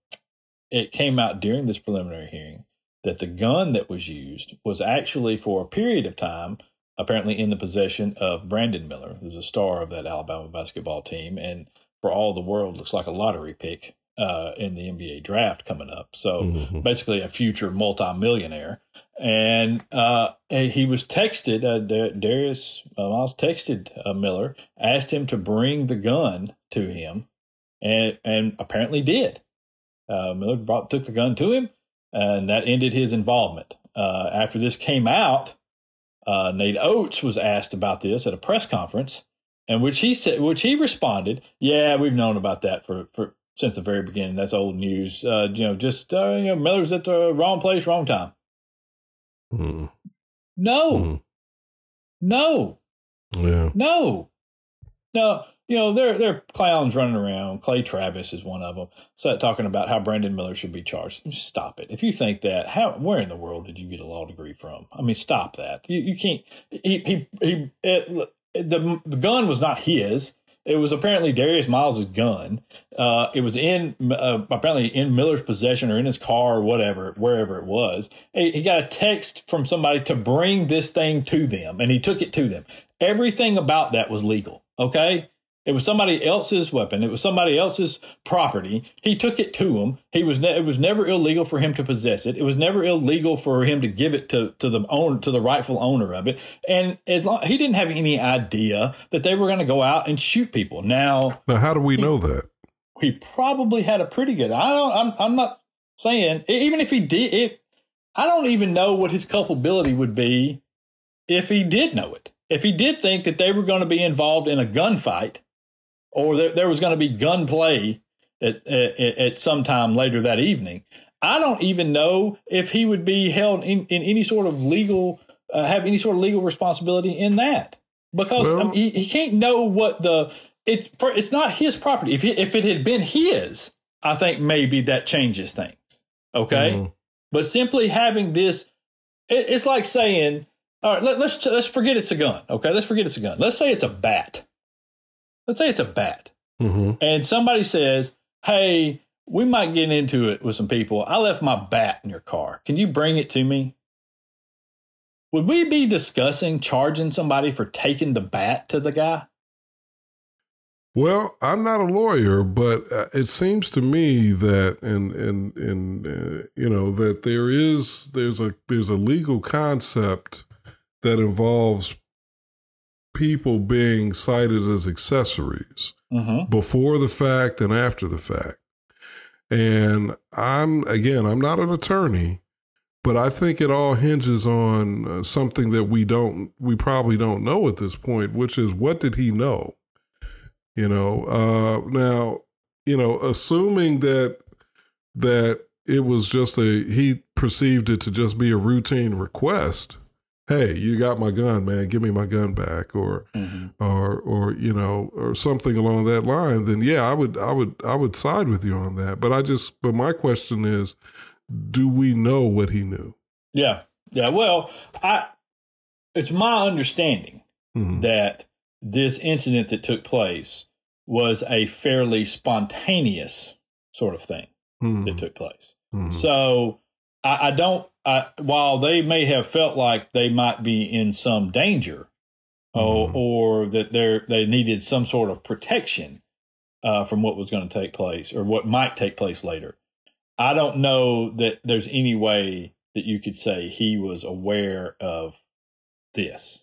it came out during this preliminary hearing that the gun that was used was actually for a period of time apparently in the possession of Brandon Miller, who's a star of that Alabama basketball team, and for all the world looks like a lottery pick uh, in the NBA draft coming up. So mm-hmm. basically, a future multimillionaire. And uh, he was texted, uh, Darius Miles texted uh, Miller, asked him to bring the gun to him, and and apparently did. Uh, Miller brought, took the gun to him, and that ended his involvement. Uh, after this came out, Nate Oats was asked about this at a press conference, and which he said, which he responded, "Yeah, we've known about that for for since the very beginning. That's old news. Uh, you know, just uh, you know, Miller's at the wrong place, wrong time. Mm. No, mm. no, yeah, no, no. You know, there there are clowns running around. Clay Travis is one of them. So talking about how Brandon Miller should be charged. Just stop it. If you think that, how where in the world did you get a law degree from? I mean, stop that. You you can't. He he he. It, the the gun was not his. It was apparently Darius Miles' gun. Uh, it was in uh, apparently in Miller's possession or in his car or whatever, wherever it was. He, he got a text from somebody to bring this thing to them, and he took it to them. Everything about that was legal. Okay. It was somebody else's weapon. It was somebody else's property. He took it to him. He was ne- it was never illegal for him to possess it. It was never illegal for him to give it to to the owner to the rightful owner of it. And as long he didn't have any idea that they were going to go out and shoot people. Now, now how do we know that? He probably had a pretty good. I don't. I'm. I'm not saying even if he did. If, I don't even know what his culpability would be if he did know it. If he did think that they were going to be involved in a gunfight or there, there was going to be gunplay at, at, at some time later that evening. I don't even know if he would be held in, in any sort of legal, uh, have any sort of legal responsibility in that because well, I mean, he, he can't know what the it's it's not his property. If he, if it had been his, I think maybe that changes things. Okay, mm-hmm. but simply having this, it, it's like saying, all right, let, let's let's forget it's a gun. Okay, let's forget it's a gun. Let's say it's a bat let's say it's a bat, mm-hmm. and somebody says, "Hey, we might get into it with some people. I left my bat in your car. Can you bring it to me?" Would we be discussing charging somebody for taking the bat to the guy? Well, I'm not a lawyer, but uh, it seems to me that, and and and uh, you know, that there is there's a there's a legal concept that involves people being cited as accessories mm-hmm. before the fact and after the fact. And I'm, again, I'm not an attorney, but I think it all hinges on uh, something that we don't, we probably don't know at this point, which is what did he know? You know, uh, now, you know, assuming that, that it was just a, he perceived it to just be a routine request hey you got my gun man give me my gun back or mm-hmm. or or you know or something along that line then yeah i would i would i would side with you on that but i just but my question is do we know what he knew yeah yeah well i it's my understanding mm-hmm. that this incident that took place was a fairly spontaneous sort of thing mm-hmm. that took place mm-hmm. so I, I don't uh, while they may have felt like they might be in some danger mm-hmm. or, or that they they needed some sort of protection uh, from what was going to take place or what might take place later, I don't know that there's any way that you could say he was aware of this.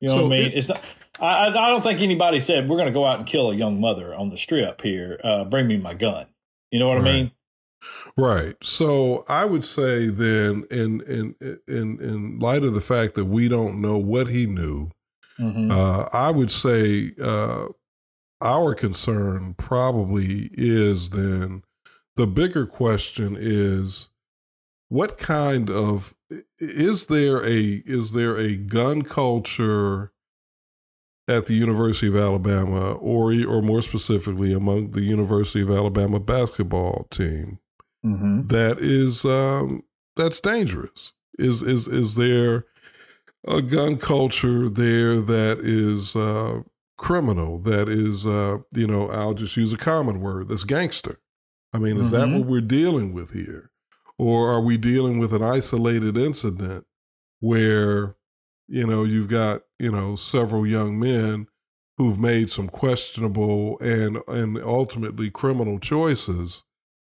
You know so what I mean? It, it's not. I, I don't think anybody said we're going to go out and kill a young mother on the strip here. Uh, bring me my gun. You know what right. I mean? Right. So I would say then, in in in in light of the fact that we don't know what he knew, mm-hmm. uh, I would say uh, our concern probably is then the bigger question is what kind of is there a is there a gun culture at the University of Alabama or or more specifically among the University of Alabama basketball team mm-hmm. that is um, that's dangerous. Is is is there a gun culture there that is uh, criminal? That is, uh, you know, I'll just use a common word. That's gangster. I mean, is mm-hmm. that what we're dealing with here, or are we dealing with an isolated incident where, you know, you've got you know several young men who've made some questionable and and ultimately criminal choices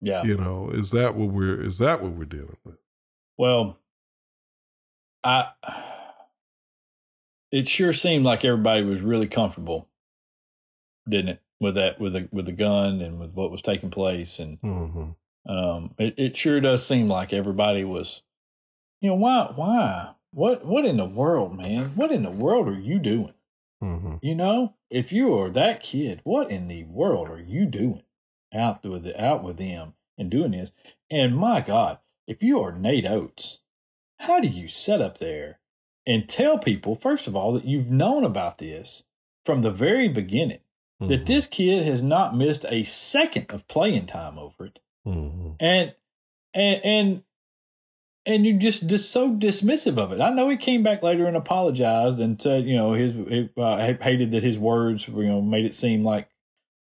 yeah. You know, is that what we're is that what we're dealing with? Well, I it sure seemed like everybody was really comfortable, didn't it? With that with the with the gun and with what was taking place and mm-hmm. um it, it sure does seem like everybody was you know, why why? What what in the world, man? What in the world are you doing? Mm-hmm. You know, if you are that kid, what in the world are you doing? Out with it, out with them and doing this. And my God, if you are Nate Oats, how do you set up there and tell people, first of all, that you've known about this from the very beginning, mm-hmm. that this kid has not missed a second of playing time over it, mm-hmm. and and and and you're just, just so dismissive of it. I know he came back later and apologized and said, you know, his he, uh, hated that his words, you know, made it seem like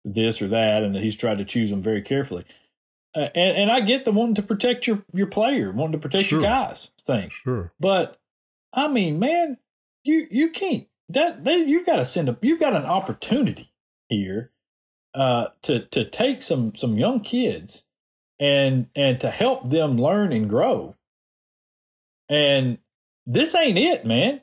this or that, and he's tried to choose them very carefully. Uh, and and I get the wanting to protect your your player, wanting to protect sure. your guys thing. Sure. But I mean, man, you you can't that they you've got to send a you've got an opportunity here uh, to to take some some young kids and and to help them learn and grow. And this ain't it, man.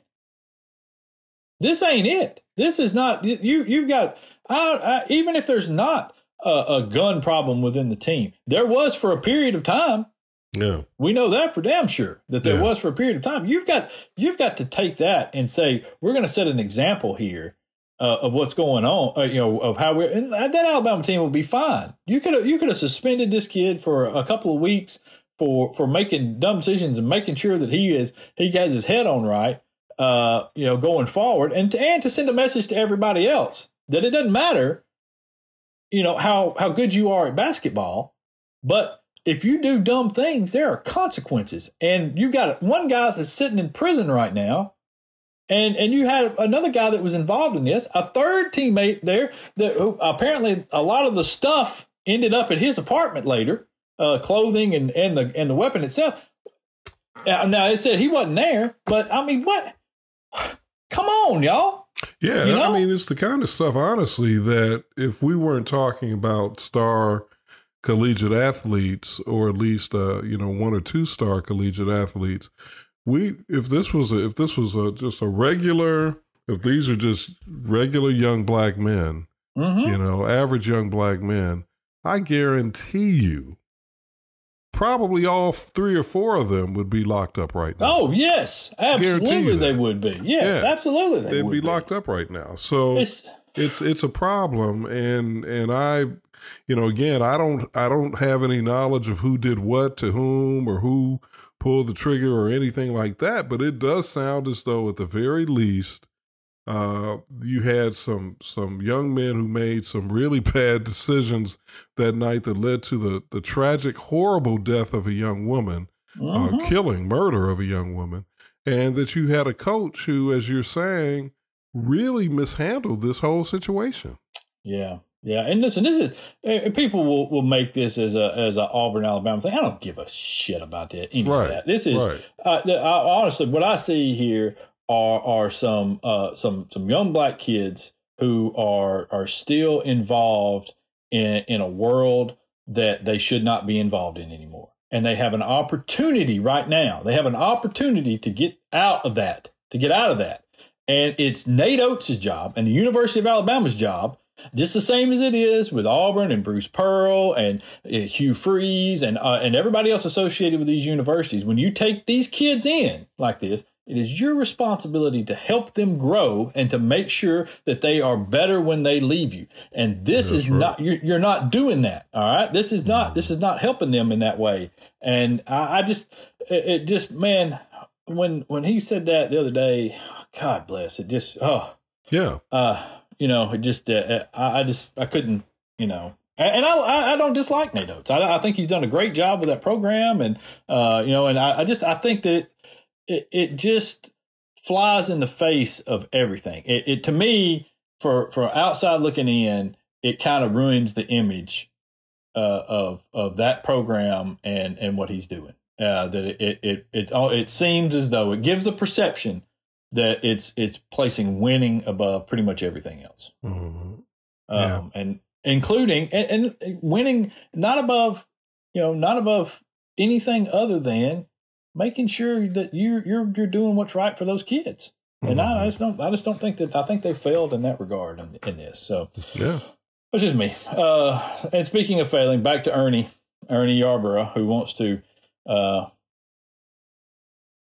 This ain't it. This is not you. You've got I, I, even if there's not a, a gun problem within the team, there was for a period of time. Yeah. We know that for damn sure that there Yeah. was for a period of time. You've got you've got to take that and say we're going to set an example here uh, of what's going on. Uh, you know of how we're and that Alabama team will be fine. You could have you could have suspended this kid for a couple of weeks for for making dumb decisions and making sure that he is he has his head on right. Uh, you know, going forward and to, and to send a message to everybody else that it doesn't matter. You know how how good you are at basketball, but if you do dumb things, there are consequences. And you got one guy that's sitting in prison right now, and and you had another guy that was involved in this, a third teammate there that who apparently a lot of the stuff ended up at his apartment later, uh, clothing and and the and the weapon itself. Now it said he wasn't there, but I mean, what? Come on, y'all. Yeah, You I mean, it's the kind of stuff, honestly, that if we weren't talking about star collegiate athletes, or at least uh, you know one or two star collegiate athletes, we if this was a, if this was a, just a regular, if these are just regular young black men, Mm-hmm. you know, average young black men, I guarantee you, probably all three or four of them would be locked up right now. Oh yes, absolutely they would be. Yes, Yeah. absolutely they They'd would be locked up right now. So It's, it's it's a problem and and i you know again i don't i don't have any knowledge of who did what to whom or who pulled the trigger or anything like that but it does sound as though at the very least uh you had some some young men who made some really bad decisions that night that led to the the tragic horrible death of a young woman Mhm. uh, killing, murder of a young woman, and that you had a coach who, as you're saying, really mishandled this whole situation. Yeah, yeah, and listen, this is uh, people will, will make this as a as a Auburn Alabama thing. I don't give a shit about that. Any Right, of that. This is right. uh, I, honestly what I see here are are some uh, some some young black kids who are are still involved in in a world that they should not be involved in anymore, and they have an opportunity right now. They have an opportunity to get out of that, to get out of that. And it's Nate Oats' job and the University of Alabama's job, just the same as it is with Auburn and Bruce Pearl and uh, Hugh Freeze and uh, and everybody else associated with these universities. When you take these kids in like this, it is your responsibility to help them grow and to make sure that they are better when they leave you. And this is right. not you're, you're not doing that. All right, this is not this is not helping them in that way. And I, I just it, it just man when when he said that the other day, God bless it. Just oh Yeah, uh, you know, it just uh, I, I just I couldn't, you know, and, I I don't dislike Nate Oats. I, I think he's done a great job with that program, and uh, you know, and I, I just I think that it, it just flies in the face of everything. It, it to me for for outside looking in, it kind of ruins the image uh, of of that program and and what he's doing. Uh, that it it it it, oh, it seems as though it gives the perception that it's it's placing winning above pretty much everything else, Mhm. um, and including and, and winning not above you know not above anything other than making sure that you're you're you're doing what's right for those kids. And I, I just don't I just don't think that I think they failed in that regard in, in this. So yeah, that's just me. Uh, and speaking of failing, back to Ernie, Ernie Yarbrough, who wants to uh,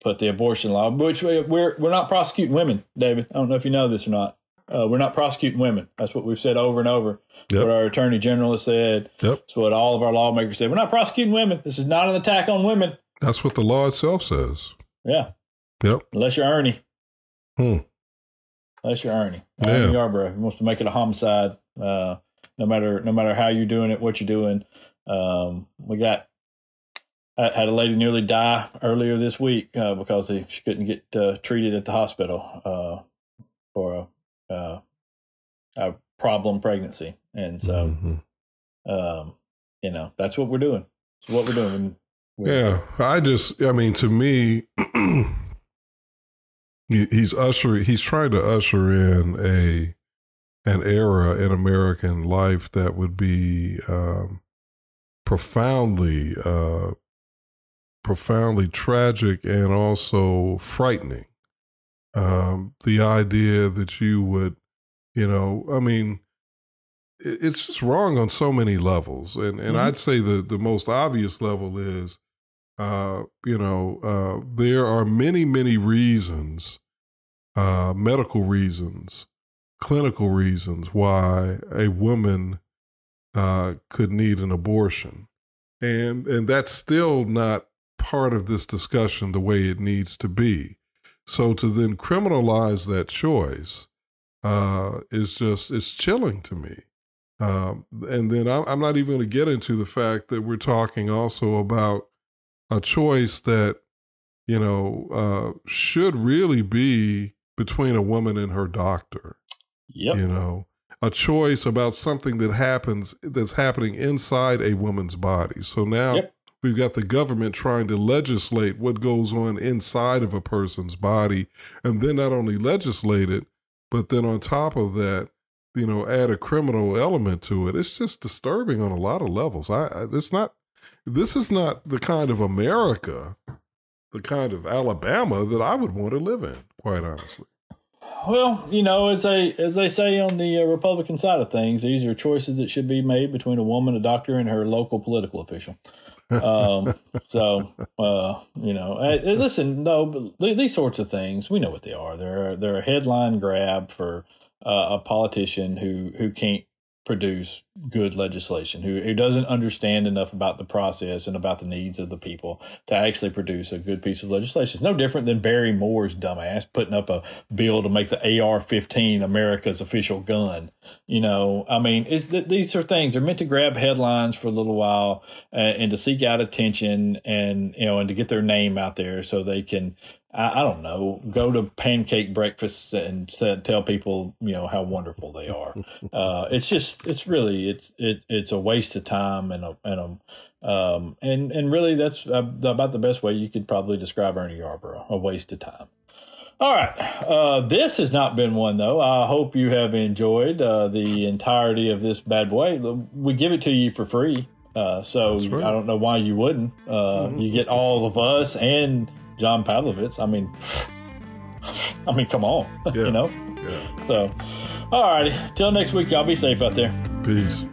put the abortion law, which we- we're we're not prosecuting women, David. I don't know if you know this or not. Uh, we're not prosecuting women. That's what we've said over and over. Yep. What our attorney general has said. Yep. It's what all of our lawmakers said. We're not prosecuting women. This is not an attack on women. That's what the law itself says. Yeah, Yep. unless you're Ernie. Hmm. Unless you're Ernie. Yeah. Ernie Yarbrough he wants to make it a homicide. Uh, no matter no matter how you're doing it, what you're doing. Um, we got I had a lady nearly die earlier this week uh, because they, she couldn't get uh, treated at the hospital uh, for a, uh, a problem pregnancy, and so Mhm. um, you know that's what we're doing. It's what we're doing. Yeah, I just, I mean, to me, he's ushering he's trying to usher in a an era in American life that would be um, profoundly uh, profoundly tragic and also frightening. Um, the idea that you would, you know, I mean, it's just wrong on so many levels, and and mm-hmm. I'd say the the most obvious level is, uh, you know, uh, there are many many reasons, uh, medical reasons, clinical reasons why a woman uh, could need an abortion, and and that's still not part of this discussion the way it needs to be. So to then criminalize that choice uh, is just it's chilling to me. Um, and then I'm, I'm not even going to get into the fact that we're talking also about a choice that you know uh, should really be between a woman and her doctor. Yep. You know, a choice about something that happens that's happening inside a woman's body. So now yep. we've got the government trying to legislate what goes on inside of a person's body, and then not only legislate it, but then on top of that, you know, add a criminal element to it. It's just disturbing on a lot of levels. I, I it's not. This is not the kind of America, the kind of Alabama that I would want to live in. Quite honestly. Well, you know, as they as they say on the uh, Republican side of things, these are choices that should be made between a woman, a doctor, and her local political official. Um, so, uh, you know, listen, no, these sorts of things, we know what they are. They're they're a headline grab for uh, a politician who who can't produce good legislation, who, who doesn't understand enough about the process and about the needs of the people to actually produce a good piece of legislation. It's no different than Barry Moore's dumbass putting up a bill to make the AR 15 America's official gun. You know, I mean, these are things they're meant to grab headlines for a little while uh, and to seek out attention and, you know, and to get their name out there so they can I, I don't know, go to pancake breakfasts and tell people, you know, how wonderful they are. Uh, it's just, it's really, it's, it, it's a waste of time and a, and a, um, and, and really that's about the best way you could probably describe Ernie Yarbrough, a waste of time. All right. Uh, this has not been one, though. I hope you have enjoyed uh, the entirety of this bad boy. We give it to you for free. Uh, so right. I don't know why you wouldn't. Uh, mm-hmm. You get all of us and John Pavlovitz. I mean, I mean, come on, yeah. you know. Yeah. So, all righty. Till next week, y'all be safe out there. Peace.